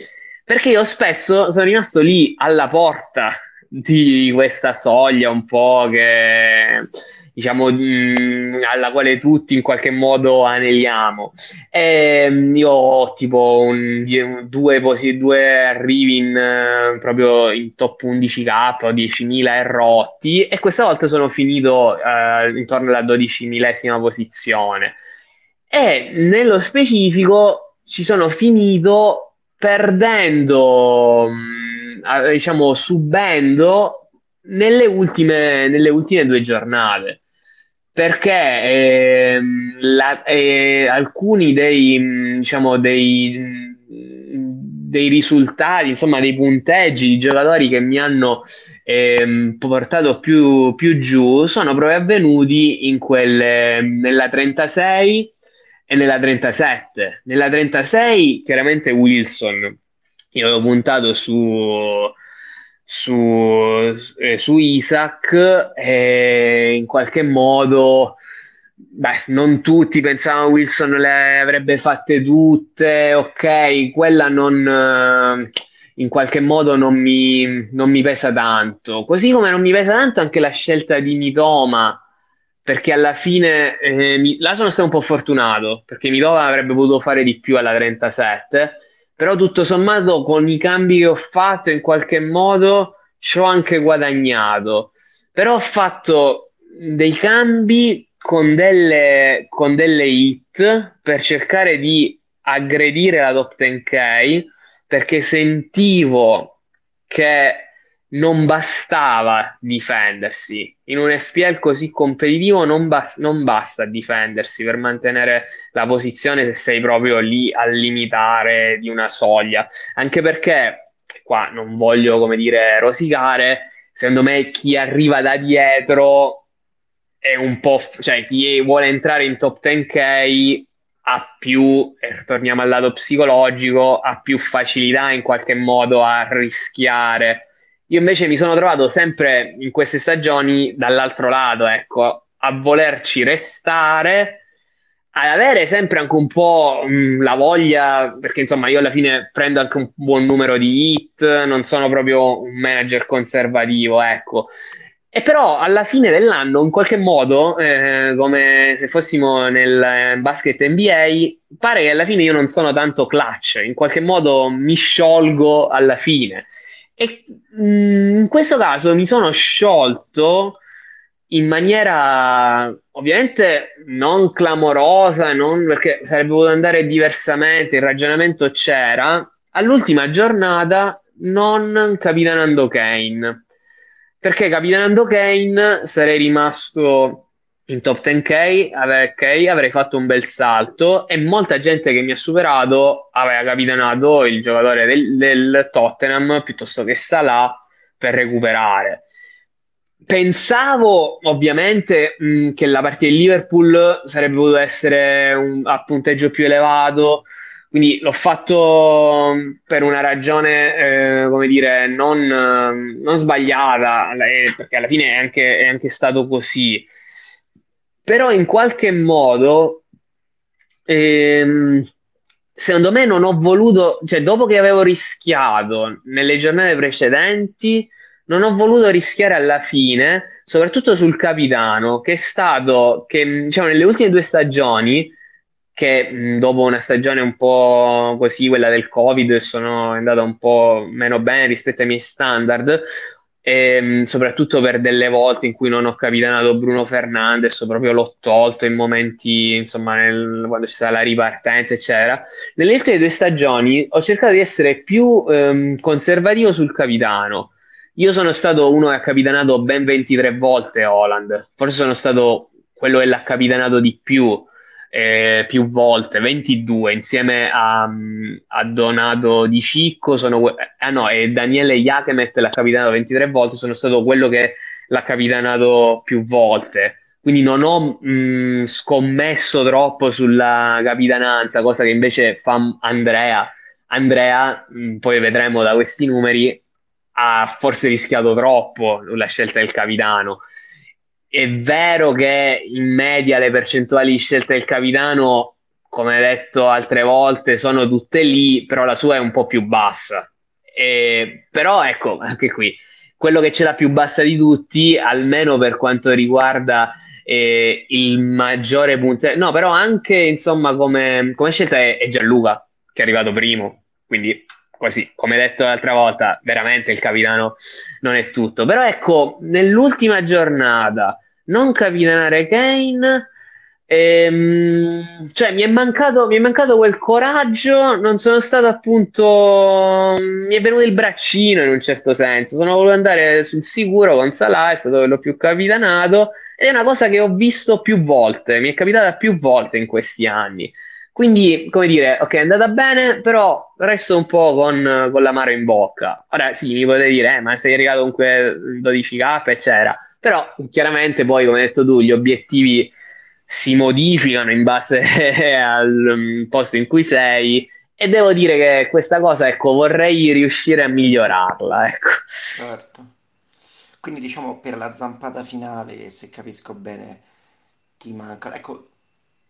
perché io spesso sono rimasto lì alla porta di questa soglia un po' che diciamo, mh, alla quale tutti in qualche modo aneliamo. E, ehm, io ho tipo un, due, posi, due arrivi in, uh, proprio in top 11k o 10.000 rotti e questa volta sono finito uh, intorno alla 12.000esima posizione. E nello specifico ci sono finito perdendo, mh, diciamo, subendo nelle ultime, nelle ultime due giornate. perché eh, la, eh, alcuni dei, diciamo, dei, dei risultati, insomma, dei punteggi di giocatori che mi hanno eh, portato più, più, giù sono proprio avvenuti in quelle, nella 36 e nella 37. Nella 36 chiaramente Wilson, io avevo puntato su, su, eh, su Isaac e in qualche modo Beh, non tutti pensavano Wilson le avrebbe fatte tutte, ok, quella non, eh, in qualche modo non mi, non mi pesa tanto. Così come non mi pesa tanto anche la scelta di Mitoma, perché alla fine eh, mi, là sono stato un po' fortunato, perché Mitoma avrebbe potuto fare di più alla 37, però tutto sommato con i cambi che ho fatto in qualche modo ci ho anche guadagnato. Però ho fatto dei cambi con delle, con delle hit per cercare di aggredire la top 10K perché sentivo che non bastava difendersi. In un FPL così competitivo non, bas- non, basta difendersi per mantenere la posizione se sei proprio lì al limitare di una soglia. Anche perché, qua non voglio, come dire, rosicare, secondo me chi arriva da dietro è un po', cioè chi vuole entrare in top 10K ha più, e torniamo al lato psicologico, ha più facilità in qualche modo a rischiare. Io invece mi sono trovato sempre in queste stagioni dall'altro lato, ecco, a volerci restare, ad avere sempre anche un po' mh, la voglia, perché insomma io alla fine prendo anche un buon numero di hit, non sono proprio un manager conservativo, ecco. E però alla fine dell'anno, in qualche modo, eh, come se fossimo nel eh, basket NBA, pare che alla fine io non sono tanto clutch, in qualche modo mi sciolgo alla fine. E mh, mm, in questo caso mi sono sciolto in maniera ovviamente non clamorosa, non perché sarebbe potuto andare diversamente, il ragionamento c'era, all'ultima giornata non capitanando Kane perché capitanando Kane sarei rimasto in top 10K, okay, avrei fatto un bel salto e molta gente che mi ha superato aveva capitanato il giocatore del, del Tottenham piuttosto che Salah per recuperare. Pensavo ovviamente mh, che la partita di Liverpool sarebbe potuta essere un, a punteggio più elevato, quindi l'ho fatto mm, per una ragione, eh, come dire, non, mm, non sbagliata, eh, perché alla fine è anche, è anche, stato così. Però in qualche modo, ehm, secondo me non ho voluto, cioè dopo che avevo rischiato nelle giornate precedenti, non ho voluto rischiare alla fine, soprattutto sul capitano, che è stato, che diciamo, nelle ultime due stagioni che mh, dopo una stagione un po' così, quella del Covid, sono andata un po' meno bene rispetto ai miei standard. E, mh, soprattutto per delle volte in cui non ho capitanato Bruno Fernandes, proprio l'ho tolto in momenti, insomma, nel, quando c'è stata la ripartenza, eccetera. Nelle ultime due stagioni ho cercato di essere più ehm, conservativo sul capitano. Io sono stato uno che ha capitanato ben 23 volte Holland, forse sono stato quello che l'ha capitanato di più eh, più volte, 22 insieme a, a Donato Di Cicco, sono, eh, no, e Daniele Iachemet l'ha capitanato 23 volte, sono stato quello che l'ha capitanato più volte. Quindi non ho mh, scommesso troppo sulla capitananza, cosa che invece fa Andrea. Andrea, mh, poi vedremo da questi numeri, ha forse rischiato troppo la scelta del capitano è vero che in media le percentuali di scelta del capitano, come detto altre volte, sono tutte lì, però la sua è un po' più bassa. E, però ecco, anche qui, quello che ce l'ha più bassa di tutti, almeno per quanto riguarda eh, il maggiore punteggio, no, però anche insomma come, come scelta è, è Gianluca, che è arrivato primo, quindi così, come detto l'altra volta, veramente il capitano non è tutto. Però ecco, nell'ultima giornata non capitanare Kane Ehm, cioè, mi è mancato, mi è mancato quel coraggio, non sono stato appunto. Mi è venuto il braccino in un certo senso. Sono voluto andare sul sicuro con Salah, è stato quello più capitanato. Ed è una cosa che ho visto più volte, mi è capitata più volte in questi anni. Quindi, come dire, ok, è andata bene, però resto un po' con, con l'amaro in bocca. Ora sì, mi potete dire, eh, ma sei arrivato comunque 12k, eccetera. Però chiaramente poi, come hai detto tu, gli obiettivi si modificano in base al mm, posto in cui sei e devo dire che questa cosa, ecco, vorrei riuscire a migliorarla, ecco. Certo. Quindi diciamo per la zampata finale, se capisco bene, ti manca, ecco,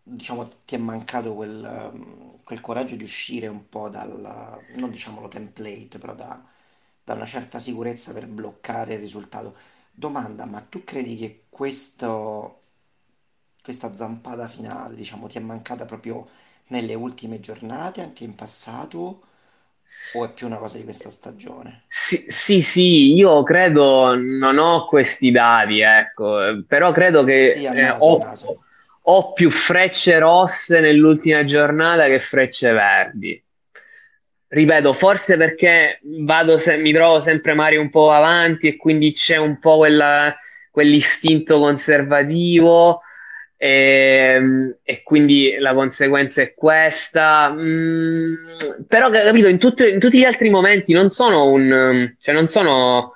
diciamo ti è mancato quel, mm, quel coraggio di uscire un po' dal, non diciamolo template, però da, da una certa sicurezza per bloccare il risultato. Domanda, ma tu credi che questo questa zampata finale, diciamo, ti è mancata proprio nelle ultime giornate, anche in passato, o è più una cosa di questa stagione? Sì, sì, sì, io credo, non ho questi dati, ecco, però credo che Sì, a eh, naso, a ho, naso. Ho più frecce rosse nell'ultima giornata che frecce verdi. Ripeto, forse perché vado se- mi trovo sempre Mario un po' avanti e quindi c'è un po' quella- quell'istinto conservativo e, e quindi la conseguenza è questa. Mm, però, capito, in, tutte- in tutti gli altri momenti non sono un, cioè non sono,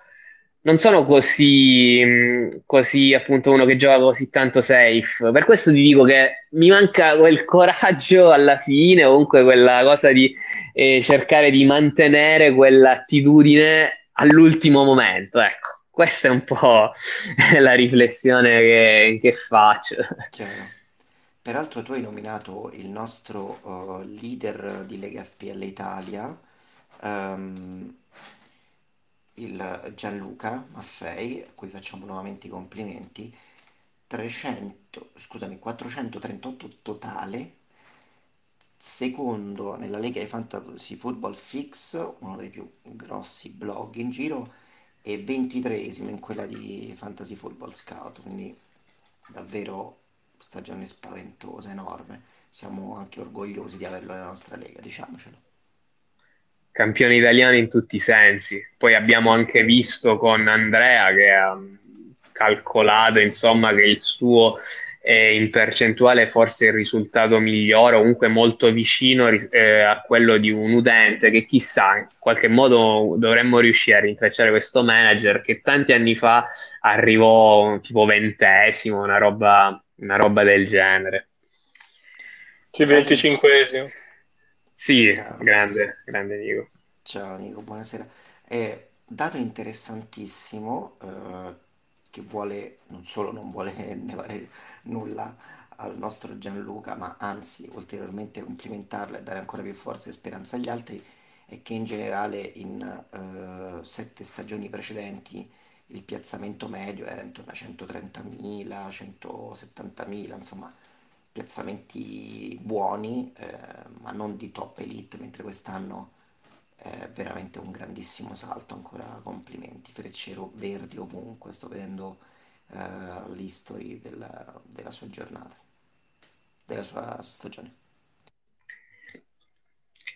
non sono così, mm, così appunto uno che gioca così tanto safe. Per questo ti dico che mi manca quel coraggio alla fine, comunque quella cosa di e cercare di mantenere quell'attitudine all'ultimo momento. Ecco, questa è un po' la riflessione che, che faccio. Chiaro. Peraltro tu hai nominato il nostro eh, leader di Lega FPL Italia, ehm, il Gianluca Maffei, a cui facciamo nuovamente i complimenti. 300, scusami, 438 totale, secondo nella Lega di Fantasy Football Fix, uno dei più grossi blog in giro, e 23esimo in quella di Fantasy Football Scout, quindi davvero stagione spaventosa, enorme. Siamo anche orgogliosi di averlo nella nostra Lega, diciamocelo. Campione italiano in tutti i sensi. Poi abbiamo anche visto con Andrea che ha calcolato insomma che il suo è in percentuale forse il risultato migliore o comunque molto vicino eh, a quello di un utente che chissà in qualche modo dovremmo riuscire a rintracciare questo manager che tanti anni fa arrivò tipo ventesimo, una roba, una roba del genere. Sì, 25esimo. Sì, grande, grande Nico. Ciao Nico, buonasera. È dato interessantissimo eh, che vuole, non solo non vuole ne nulla al nostro Gianluca, ma anzi ulteriormente complimentarlo e dare ancora più forza e speranza agli altri, è che in generale in eh, sette stagioni precedenti il piazzamento medio era intorno a 130.000, 170.000, insomma piazzamenti buoni, eh, ma non di top elite, mentre quest'anno è veramente un grandissimo salto, ancora complimenti, Freccero verdi ovunque, sto vedendo uh, l'history della, della sua giornata, della sua stagione.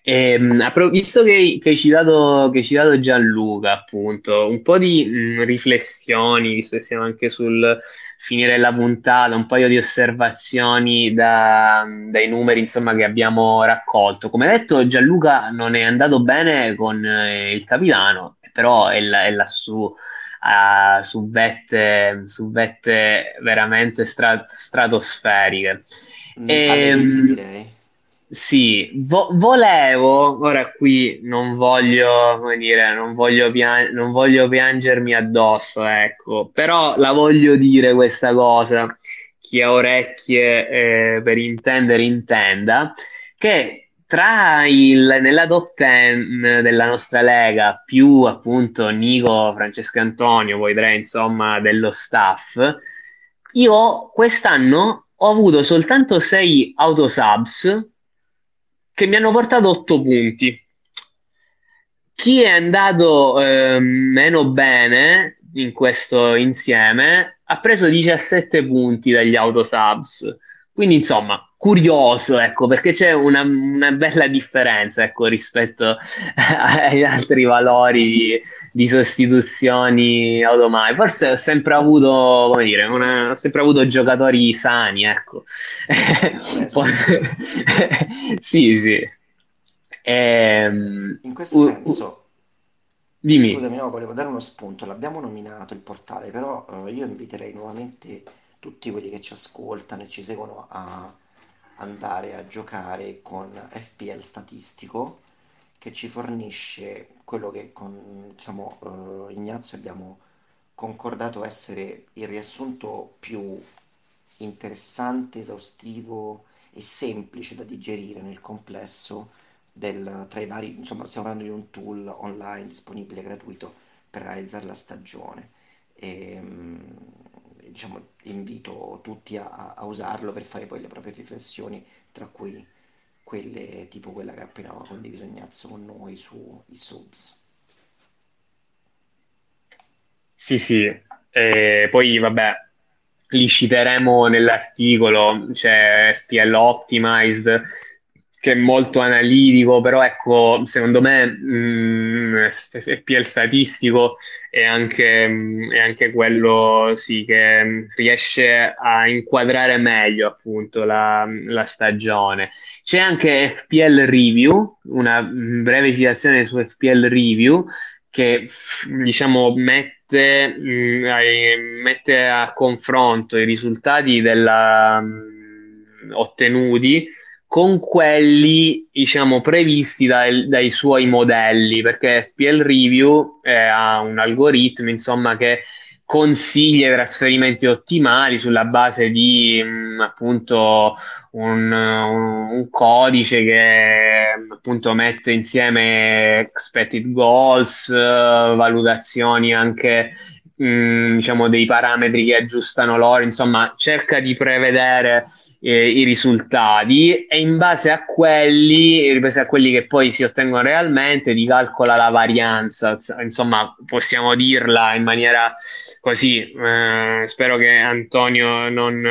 Ehm, visto che, che, hai citato, che hai citato Gianluca, appunto, un po' di mh, riflessioni, visto che siamo anche sul finire la puntata, un paio di osservazioni da, dai numeri insomma, che abbiamo raccolto. Come detto, Gianluca non è andato bene con eh, il capitano, però è, è lassù uh, su, vette, su vette veramente stra- stratosferiche. E, ehm, direi. Sì, vo- volevo, ora qui non voglio, come dire, non voglio, pian- non voglio piangermi addosso, ecco, però la voglio dire questa cosa, chi ha orecchie eh, per intendere intenda, che tra il, nella top 10 della nostra lega, più appunto Nico, Francesco Antonio, poi tre insomma dello staff, io quest'anno ho avuto soltanto 6 autosubs che mi hanno portato 8 punti. Chi è andato eh, meno bene in questo insieme ha preso 17 punti dagli autosubs Quindi, insomma, curioso, ecco, perché c'è una, una bella differenza, ecco, rispetto agli altri valori di, di sostituzioni automatiche. Forse ho sempre avuto, come dire, una, ho sempre avuto giocatori sani, ecco. sì, sì. E, ehm, In questo uh, senso, dimmi. Scusami, no, volevo dare uno spunto. L'abbiamo nominato il portale, però uh, io inviterei nuovamente tutti quelli che ci ascoltano e ci seguono a andare a giocare con FPL statistico che ci fornisce quello che con diciamo, uh, Ignazio abbiamo concordato essere il riassunto più interessante, esaustivo e semplice da digerire nel complesso del, tra i vari, insomma stiamo parlando di un tool online disponibile gratuito per realizzare la stagione. E, ehm, diciamo, invito tutti a, a, usarlo per fare poi le proprie riflessioni, tra cui quelle tipo quella che ha appena condiviso Ignazio con noi sui subs. Sì, sì, e poi vabbè, li citeremo nell'articolo, c'è FPL Optimized che è molto analitico, però ecco, secondo me mh, FPL statistico è anche, mh, è anche quello sì, che riesce a inquadrare meglio appunto la, la stagione. C'è anche FPL Review, una breve citazione su FPL Review che diciamo mette, mette a confronto i risultati della, ottenuti con quelli, diciamo, previsti dai, dai suoi modelli, perché FPL Review eh, ha un algoritmo, insomma, che consiglia i trasferimenti ottimali sulla base di mh, mm, appunto un, un, codice che appunto mette insieme expected goals, uh, valutazioni anche mh, mm, diciamo dei parametri che aggiustano loro, insomma cerca di prevedere eh, i risultati e in base a quelli, in base a quelli che poi si ottengono realmente, ti calcola la varianza. Insomma, possiamo dirla in maniera così. Eh, spero che Antonio non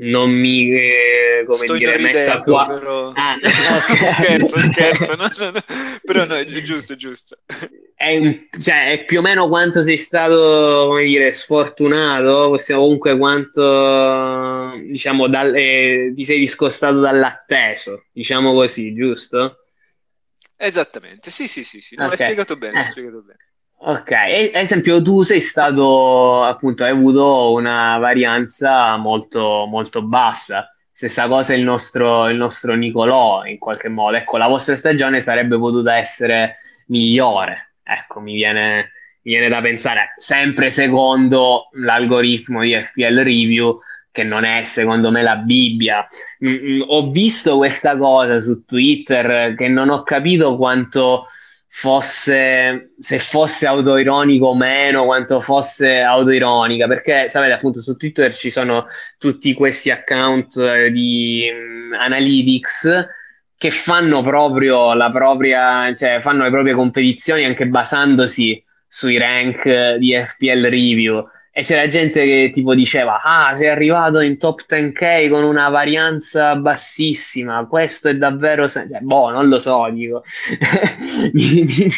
non mi eh, come Sto dire, metta qua però... ah, scherzo scherzo no, no, no. però no, è giusto è giusto è, cioè, è, più o meno quanto sei stato come dire sfortunato possiamo comunque quanto diciamo dal, eh, ti sei discostato dall'atteso diciamo così giusto esattamente sì sì sì, sì. No, okay. hai spiegato bene, eh. hai spiegato bene Ok, ad esempio tu sei stato, appunto, hai avuto una varianza molto, molto bassa. Stessa cosa il nostro, il nostro Nicolò, in qualche modo. Ecco, la vostra stagione sarebbe potuta essere migliore. Ecco, mi viene, mi viene da pensare, sempre secondo l'algoritmo di FPL Review, che non è secondo me la Bibbia. Mm, mm, ho visto questa cosa su Twitter che non ho capito quanto fosse se fosse autoironico o meno, quanto fosse autoironica, perché sapete appunto su Twitter ci sono tutti questi account eh, di um, analytics che fanno proprio la propria, cioè fanno le proprie competizioni anche basandosi sui rank di FPL review e c'era gente che tipo diceva: Ah, sei arrivato in top 10k con una varianza bassissima. Questo è davvero. Sen-". Eh, boh, non lo so. Dico. mi, mi,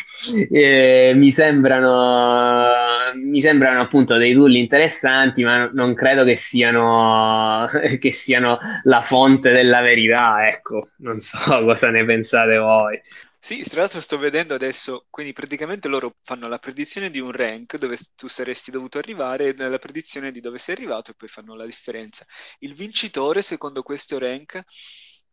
eh, mi, sembrano, mi sembrano appunto dei tool interessanti, ma non credo che siano, che siano la fonte della verità. Ecco, non so cosa ne pensate voi. Sì, tra l'altro sto vedendo adesso, quindi praticamente loro fanno la predizione di un rank dove tu saresti dovuto arrivare e la predizione di dove sei arrivato e poi fanno la differenza. Il vincitore, secondo questo rank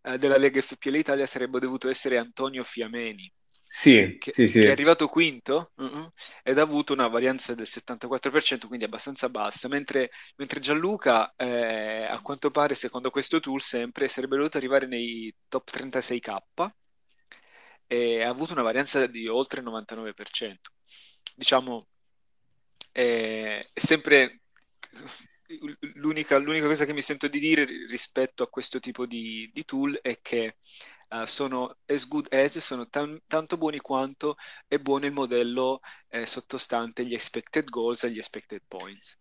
eh, della Lega FPL Italia, sarebbe dovuto essere Antonio Fiameni. Sì, che, sì, sì. che è arrivato quinto uh-huh, ed ha avuto una varianza del 74%, quindi abbastanza bassa, mentre, mentre Gianluca, eh, a quanto pare, secondo questo tool, sempre sarebbe dovuto arrivare nei top 36k e ha avuto una varianza di oltre il 99%. Diciamo, è, è sempre l'unica, l'unica, cosa che mi sento di dire rispetto a questo tipo di, di tool è che uh, sono as good as, sono tan, tanto buoni quanto è buono il modello eh, sottostante gli expected goals e gli expected points.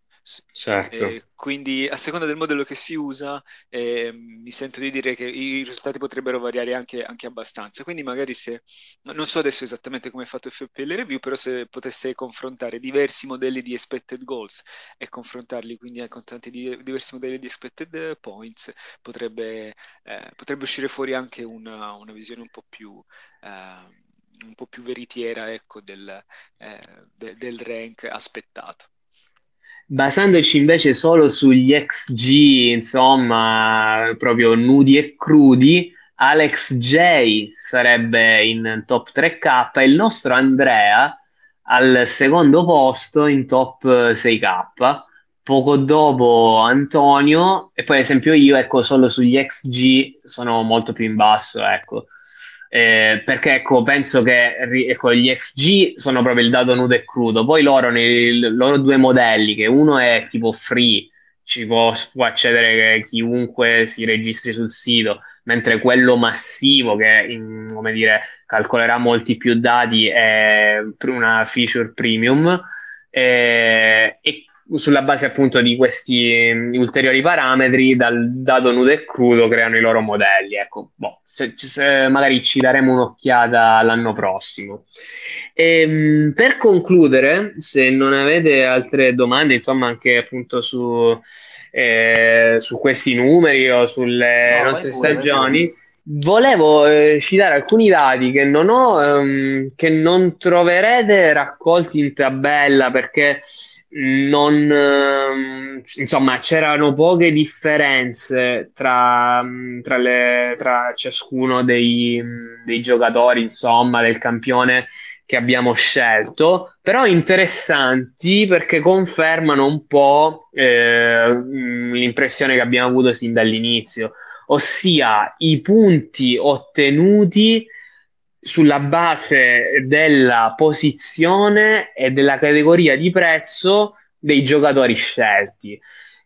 Certo. Eh, quindi a seconda del modello che si usa, eh, mi sento di dire che i risultati potrebbero variare anche, anche, abbastanza. Quindi magari se, non so adesso esattamente come è fatto FPL Review, però se potesse confrontare diversi modelli di expected goals e confrontarli quindi con tanti di, diversi modelli di expected points, potrebbe, eh, potrebbe uscire fuori anche una, una visione un po' più... Eh, un po' più veritiera ecco, del, eh, de, del rank aspettato. Basandoci invece solo sugli XG, insomma, proprio nudi e crudi, Alex J sarebbe in top 3K e il nostro Andrea al secondo posto in top 6K. Poco dopo Antonio e poi ad esempio io, ecco, solo sugli XG sono molto più in basso, ecco. Eh, perché ecco, penso che ecco, gli XG sono proprio il dato nudo e crudo. Poi loro, nei loro due modelli, che uno è tipo free, ci può, può accedere chiunque si registri sul sito, mentre quello massivo, che in, come dire, calcolerà molti più dati, è una feature premium. Eh, e sulla base appunto di questi mm, ulteriori parametri, dal dato nudo e crudo creano i loro modelli. Ecco, boh, se, se magari ci daremo un'occhiata l'anno prossimo. E, ehm, per concludere, se non avete altre domande, insomma, anche appunto su, eh, su questi numeri o sulle no, nostre stagioni. Volevo eh, citare alcuni dati che non ho, ehm, che non troverete raccolti in tabella perché non, ehm, insomma, c'erano poche differenze tra, tra, le, tra ciascuno dei, dei, giocatori, insomma, del campione che abbiamo scelto, però interessanti perché confermano un po' eh, l'impressione che abbiamo avuto sin dall'inizio, ossia i punti ottenuti sulla base della posizione e della categoria di prezzo dei giocatori scelti.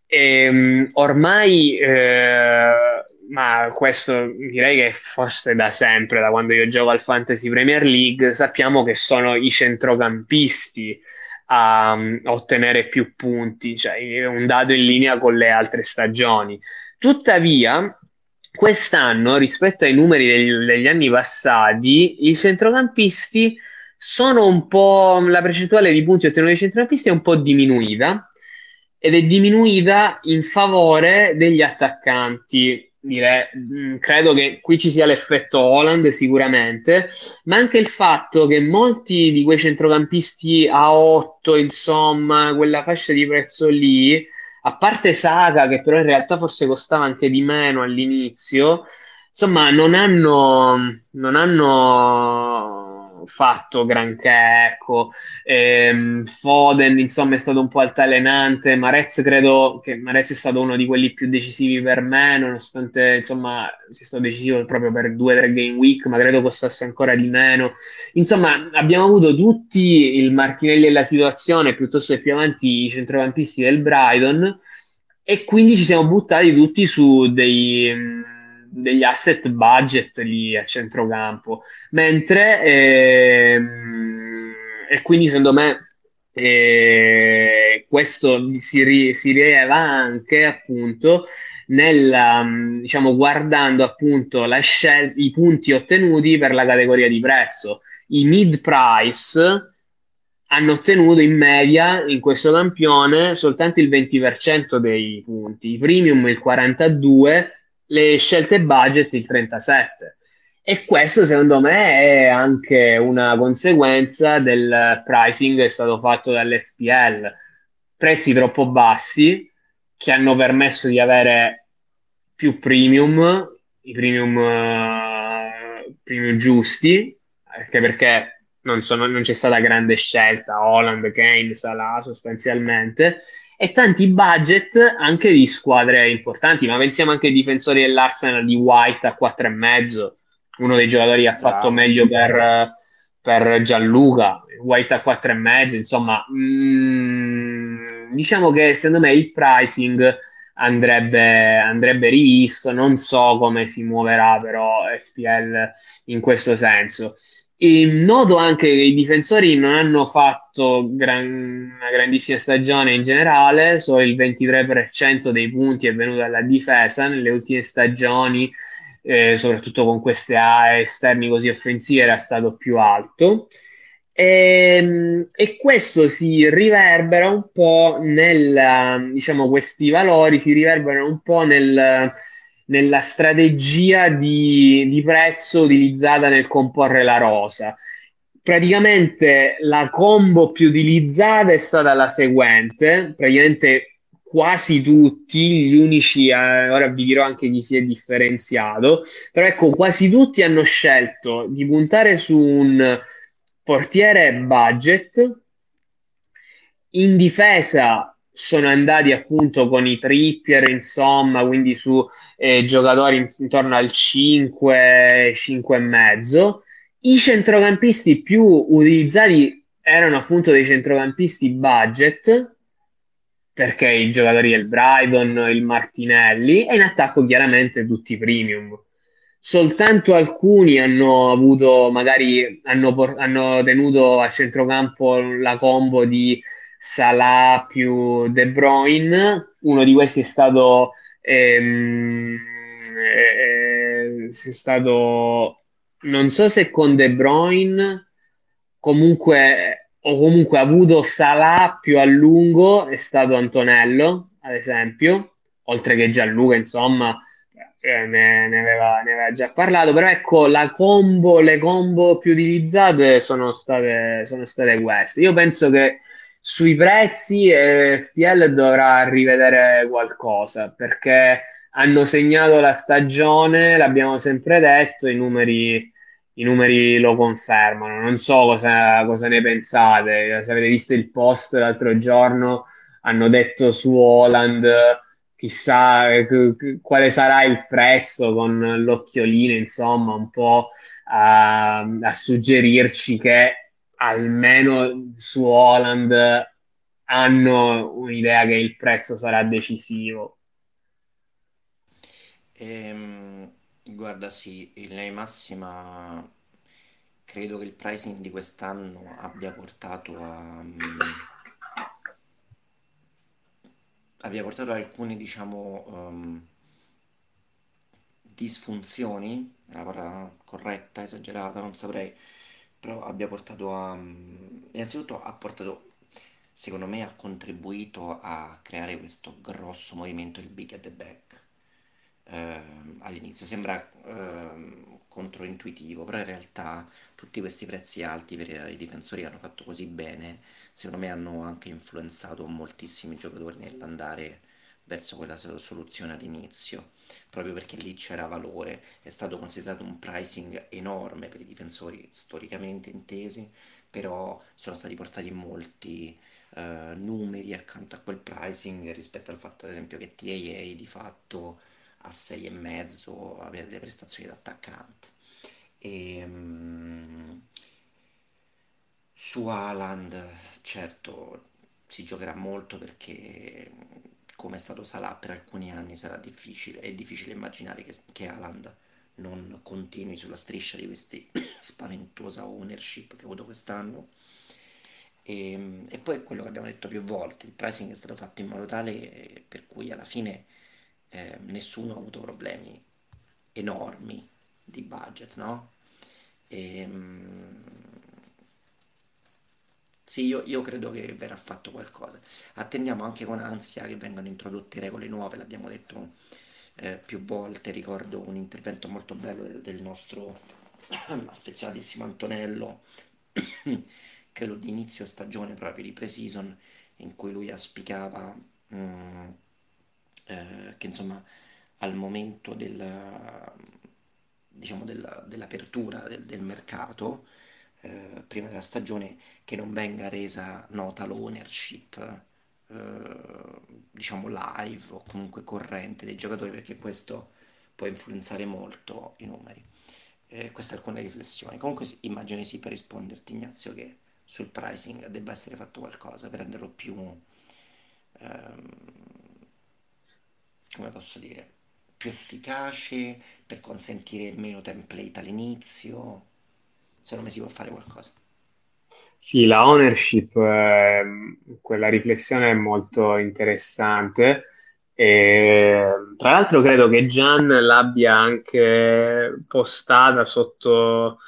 E, ehm, ormai, eh, ma questo direi che forse da sempre, da quando io gioco al Fantasy Premier League, sappiamo che sono i centrocampisti a, a ottenere più punti, cioè un dato in linea con le altre stagioni. Tuttavia, quest'anno, rispetto ai numeri degli, degli anni passati, i centrocampisti sono un po'. la percentuale di punti ottenuti dai centrocampisti è un po' diminuita ed è diminuita in favore degli attaccanti. Direi, mm, credo che qui ci sia l'effetto Holland sicuramente, ma anche il fatto che molti di quei centrocampisti a 8, insomma, quella fascia di prezzo lì, a parte Saga, che però in realtà forse costava anche di meno all'inizio, insomma, non hanno, non hanno fatto granché, ecco. Ehm, Foden, insomma, è stato un po' altalenante. Marez, credo che Marez è stato uno di quelli più decisivi per me, nonostante, insomma, sia stato decisivo proprio per due o tre game week, ma credo costasse ancora di meno. Insomma, abbiamo avuto tutti il Martinelli della situazione, piuttosto che più avanti i centrocampisti del Brighton, e quindi ci siamo buttati tutti su dei degli asset budget lì a centrocampo, mentre ehm, e quindi secondo me eh, questo si, ri, si, rileva anche appunto nel diciamo guardando appunto la scel- i punti ottenuti per la categoria di prezzo. I mid price hanno ottenuto in media in questo campione soltanto il 20% dei punti, i premium il 42% le scelte budget il 37. E questo secondo me è anche una conseguenza del pricing che è stato fatto dall'FPL. Prezzi troppo bassi che hanno permesso di avere più premium, i premium, uh, premium giusti, anche perché non, sono, non c'è stata grande scelta, Holland, Kane, Salah sostanzialmente, e tanti budget anche di squadre importanti, ma pensiamo anche ai difensori dell'Arsenal di White a 4,5, uno dei giocatori che ha fatto Bravo. meglio per, per, Gianluca, White a 4,5, insomma, mm, diciamo che secondo me il pricing andrebbe, andrebbe rivisto, non so come si muoverà però FPL in questo senso. Noto anche che i difensori non hanno fatto gran- una grandissima stagione in generale, solo il 23% dei punti è venuto dalla difesa nelle ultime stagioni, eh, soprattutto con queste aree esterni così offensive, era stato più alto. E, ehm, e, questo si riverbera un po' nel, diciamo, questi valori si riverberano un po' nel, nella strategia di, di prezzo utilizzata nel comporre la rosa. Praticamente la combo più utilizzata è stata la seguente, praticamente quasi tutti, gli unici, eh, ora vi dirò anche chi si è differenziato, però ecco, quasi tutti hanno scelto di puntare su un portiere budget, in difesa sono andati appunto con i trippier, insomma, quindi su eh, giocatori intorno al 5, 5 e mezzo. I centrocampisti più utilizzati erano appunto dei centrocampisti budget, perché i giocatori del Brighton, il Martinelli, e in attacco chiaramente tutti premium. Soltanto alcuni hanno avuto, magari hanno, hanno tenuto a centrocampo la combo di Salah più De Bruyne. Uno di questi è stato, ehm, eh, è stato non so se con De Bruyne, comunque, o comunque ha avuto Salah più a lungo, è stato Antonello, ad esempio, oltre che Gianluca, insomma, eh, ne, ne, aveva, ne, aveva, già parlato, però ecco, la combo, le combo più utilizzate sono state, sono state queste. Io penso che sui prezzi eh, FPL dovrà rivedere qualcosa, perché hanno segnato la stagione, l'abbiamo sempre detto, i numeri, i numeri lo confermano. Non so cosa, cosa ne pensate, se avete visto il post l'altro giorno, hanno detto su Holland chissà quale sarà il prezzo con l'occhiolino, insomma, un po' a, a suggerirci che almeno su Holland hanno un'idea che il prezzo sarà decisivo. Ehm, guarda, sì, in massima credo che il pricing di quest'anno abbia portato a, abbia portato a alcune, diciamo, um, disfunzioni, è la parola corretta, esagerata, non saprei, però abbia portato a... Um, innanzitutto ha portato, secondo me, ha contribuito a creare questo grosso movimento, il big at the back. Eh, all'inizio sembra eh, controintuitivo, però in realtà tutti questi prezzi alti per i difensori che hanno fatto così bene secondo me hanno anche influenzato moltissimi giocatori nell'andare verso quella soluzione all'inizio, proprio perché lì c'era valore, è stato considerato un pricing enorme per i difensori storicamente intesi, però sono stati portati molti eh, numeri accanto a quel pricing rispetto al fatto ad esempio che TAA di fatto a 6,5 aveva delle prestazioni da attaccante. E, um, su Haaland, certo, si giocherà molto perché come è stato Salah per alcuni anni sarà difficile, è difficile immaginare che, che Haaland non continui sulla striscia di questa spaventosa ownership che ha avuto quest'anno. E, e, poi quello che abbiamo detto più volte, il pricing è stato fatto in modo tale per cui alla fine eh, nessuno ha avuto problemi enormi di budget, no? E, sì, io, io credo che verrà fatto qualcosa. Attendiamo anche con ansia che vengano introdotte regole nuove, l'abbiamo detto eh, più volte, ricordo un intervento molto bello del, nostro affezionatissimo Antonello, credo di inizio stagione proprio di pre-season, in cui lui auspicava mm, eh, che insomma al momento del, diciamo, del, dell'apertura del, del mercato, eh, prima della stagione che non venga resa nota l'ownership eh, diciamo live o comunque corrente dei giocatori perché questo può influenzare molto i numeri. Eh, queste alcune riflessioni. Comunque immagino sì per risponderti Ignazio che sul pricing debba essere fatto qualcosa per renderlo più ehm, come posso dire più efficace per consentire meno template all'inizio secondo me si può fare qualcosa. Sì, la ownership, eh, quella riflessione è molto interessante. E, tra l'altro credo che Gian l'abbia anche postata sotto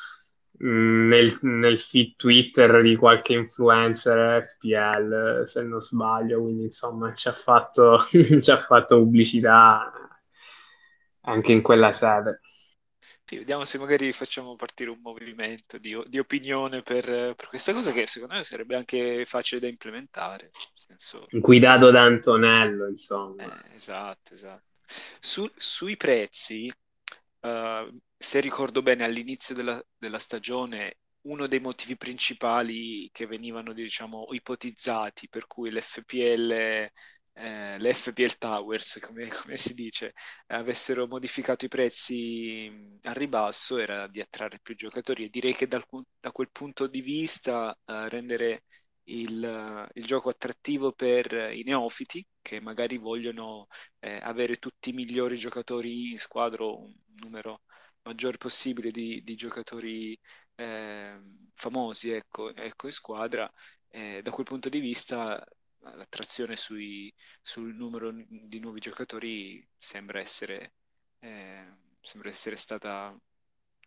mh, nel, nel feed Twitter di qualche influencer FPL, se non sbaglio, quindi insomma ci ha fatto, ci ha fatto pubblicità anche in quella sede. Sì, vediamo se magari facciamo partire un movimento di, di opinione per, per, questa cosa che secondo me sarebbe anche facile da implementare. Senso... Guidato da Antonello, insomma. Eh, esatto, esatto. Su, sui prezzi, uh, se ricordo bene, all'inizio della, della stagione uno dei motivi principali che venivano, diciamo, ipotizzati per cui l'FPL eh, le FPL Towers, come, come si dice, avessero modificato i prezzi al ribasso era di attrarre più giocatori e direi che dal, da quel punto di vista eh, rendere il, il, gioco attrattivo per i neofiti che magari vogliono eh, avere tutti i migliori giocatori in squadra, un numero maggiore possibile di, di giocatori eh, famosi ecco, ecco, in squadra. Eh, da quel punto di vista l'attrazione sui, sul numero di nuovi giocatori sembra essere, eh, sembra essere stata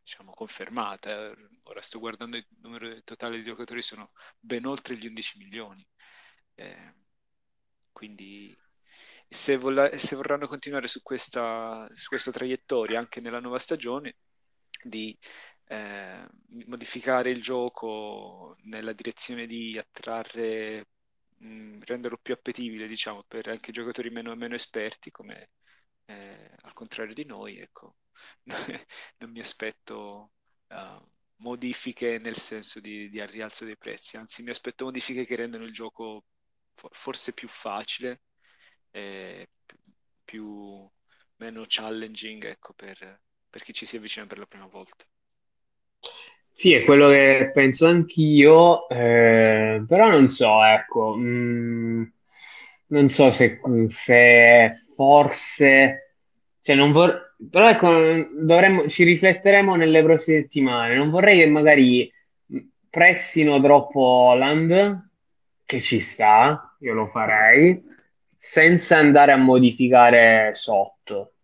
diciamo, confermata. Ora sto guardando il numero totale di giocatori, sono ben oltre gli 11 milioni. Eh, quindi se, vola- se, vorranno continuare su questa, su questa traiettoria anche nella nuova stagione, di eh, modificare il gioco nella direzione di attrarre mh, renderlo più appetibile, diciamo, per anche giocatori meno, meno esperti, come eh, al contrario di noi, ecco, non mi aspetto uh, modifiche nel senso di, di rialzo dei prezzi, anzi mi aspetto modifiche che rendano il gioco forse più facile, eh, più, meno challenging, ecco, per, per chi ci si avvicina per la prima volta. Sì, è quello che penso anch'io, eh, però non so, ecco, mm, non so se, se forse, cioè non vor- però ecco, dovremmo, ci rifletteremo nelle prossime settimane. Non vorrei che magari prezzino troppo Holland, che ci sta, io lo farei, senza andare a modificare sotto.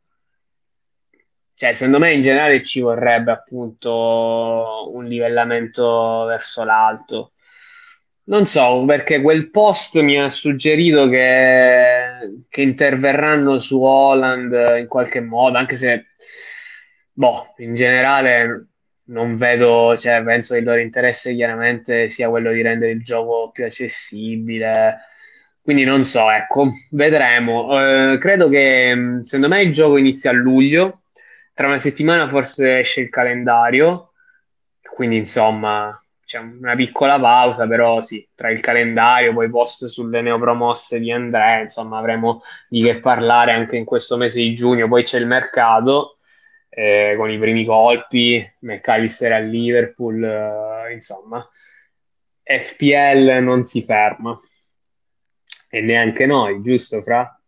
Cioè, secondo me in generale ci vorrebbe appunto un livellamento verso l'alto. Non so, perché quel post mi ha suggerito che, che interverranno su Holland in qualche modo, anche se, boh, in generale non vedo, cioè, penso che il loro interesse chiaramente sia quello di rendere il gioco più accessibile. Quindi non so, ecco, vedremo. Eh, credo che secondo me il gioco inizia a luglio tra una settimana forse esce il calendario, quindi insomma c'è una piccola pausa, però sì, tra il calendario, poi post sulle neopromosse di Andrea, insomma avremo di che parlare anche in questo mese di giugno, poi c'è il mercato eh, con i primi colpi, McAllister a Liverpool, eh, insomma, FPL non si ferma e neanche noi, giusto Fra?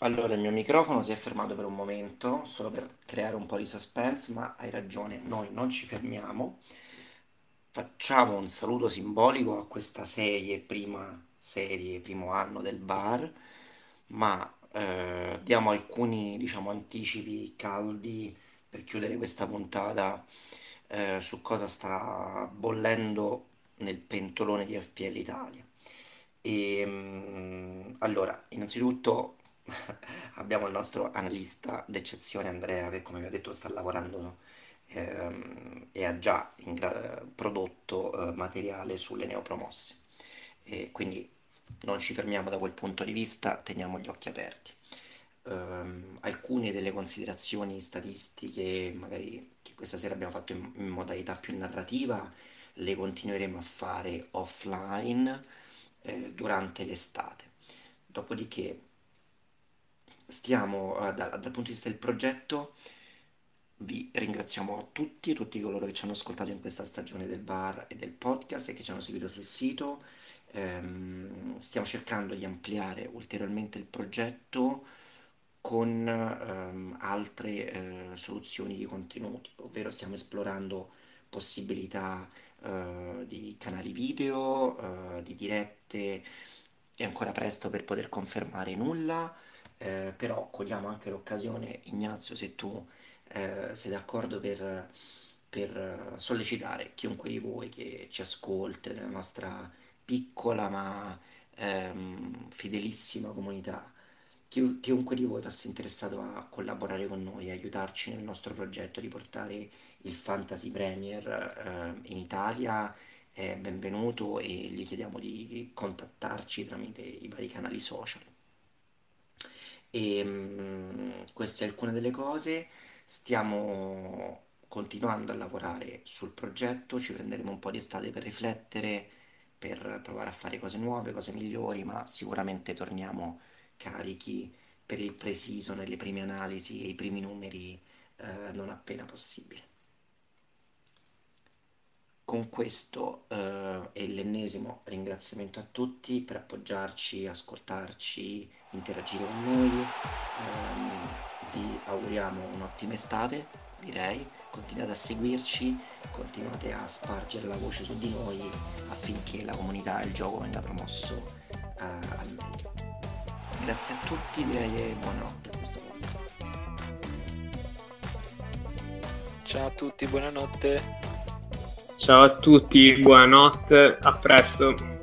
Allora, il mio microfono si è fermato per un momento, solo per creare un po' di suspense, ma hai ragione, noi non ci fermiamo. Facciamo un saluto simbolico a questa serie, prima serie, primo anno del bar, ma eh, diamo alcuni, diciamo, anticipi caldi per chiudere questa puntata eh, su cosa sta bollendo nel pentolone di FPL Italia. E, mm, allora, innanzitutto abbiamo il nostro analista d'eccezione Andrea che come vi ho detto sta lavorando ehm, e ha già gra- prodotto eh, materiale sulle neopromosse e quindi non ci fermiamo da quel punto di vista, teniamo gli occhi aperti. Um, alcune delle considerazioni statistiche magari che questa sera abbiamo fatto in, in modalità più narrativa le continueremo a fare offline eh, durante l'estate. Dopodiché stiamo uh, da, dal punto di vista del progetto vi ringraziamo tutti, tutti coloro che ci hanno ascoltato in questa stagione del bar e del podcast e che ci hanno seguito sul sito. Ehm, stiamo cercando di ampliare ulteriormente il progetto con ehm, altre eh, soluzioni di contenuti, ovvero stiamo esplorando possibilità eh, di canali video, eh, di dirette, è ancora presto per poter confermare nulla, eh, però cogliamo anche l'occasione, Ignazio, se tu eh, sei d'accordo per, per sollecitare chiunque di voi che ci ascolta, nella nostra piccola ma ehm, fedelissima comunità chiunque di voi fosse interessato a collaborare con noi, aiutarci nel nostro progetto di portare il Fantasy Premier eh, in Italia, è benvenuto e gli chiediamo di contattarci tramite i vari canali social. E, mh, mm, queste alcune delle cose, stiamo continuando a lavorare sul progetto, ci prenderemo un po' di estate per riflettere, per provare a fare cose nuove, cose migliori, ma sicuramente torniamo carichi per il preciso nelle prime analisi e i primi numeri eh, non appena possibile. Con questo eh, è l'ennesimo ringraziamento a tutti per appoggiarci, ascoltarci, interagire con noi. Eh, vi auguriamo un'ottima estate, direi. Continuate a seguirci, continuate a spargere la voce su di noi affinché la comunità e il gioco venga promosso eh, al meglio. Grazie a tutti, direi buonanotte a questo punto. Ciao a tutti, buonanotte. Ciao a tutti, buonanotte, a presto.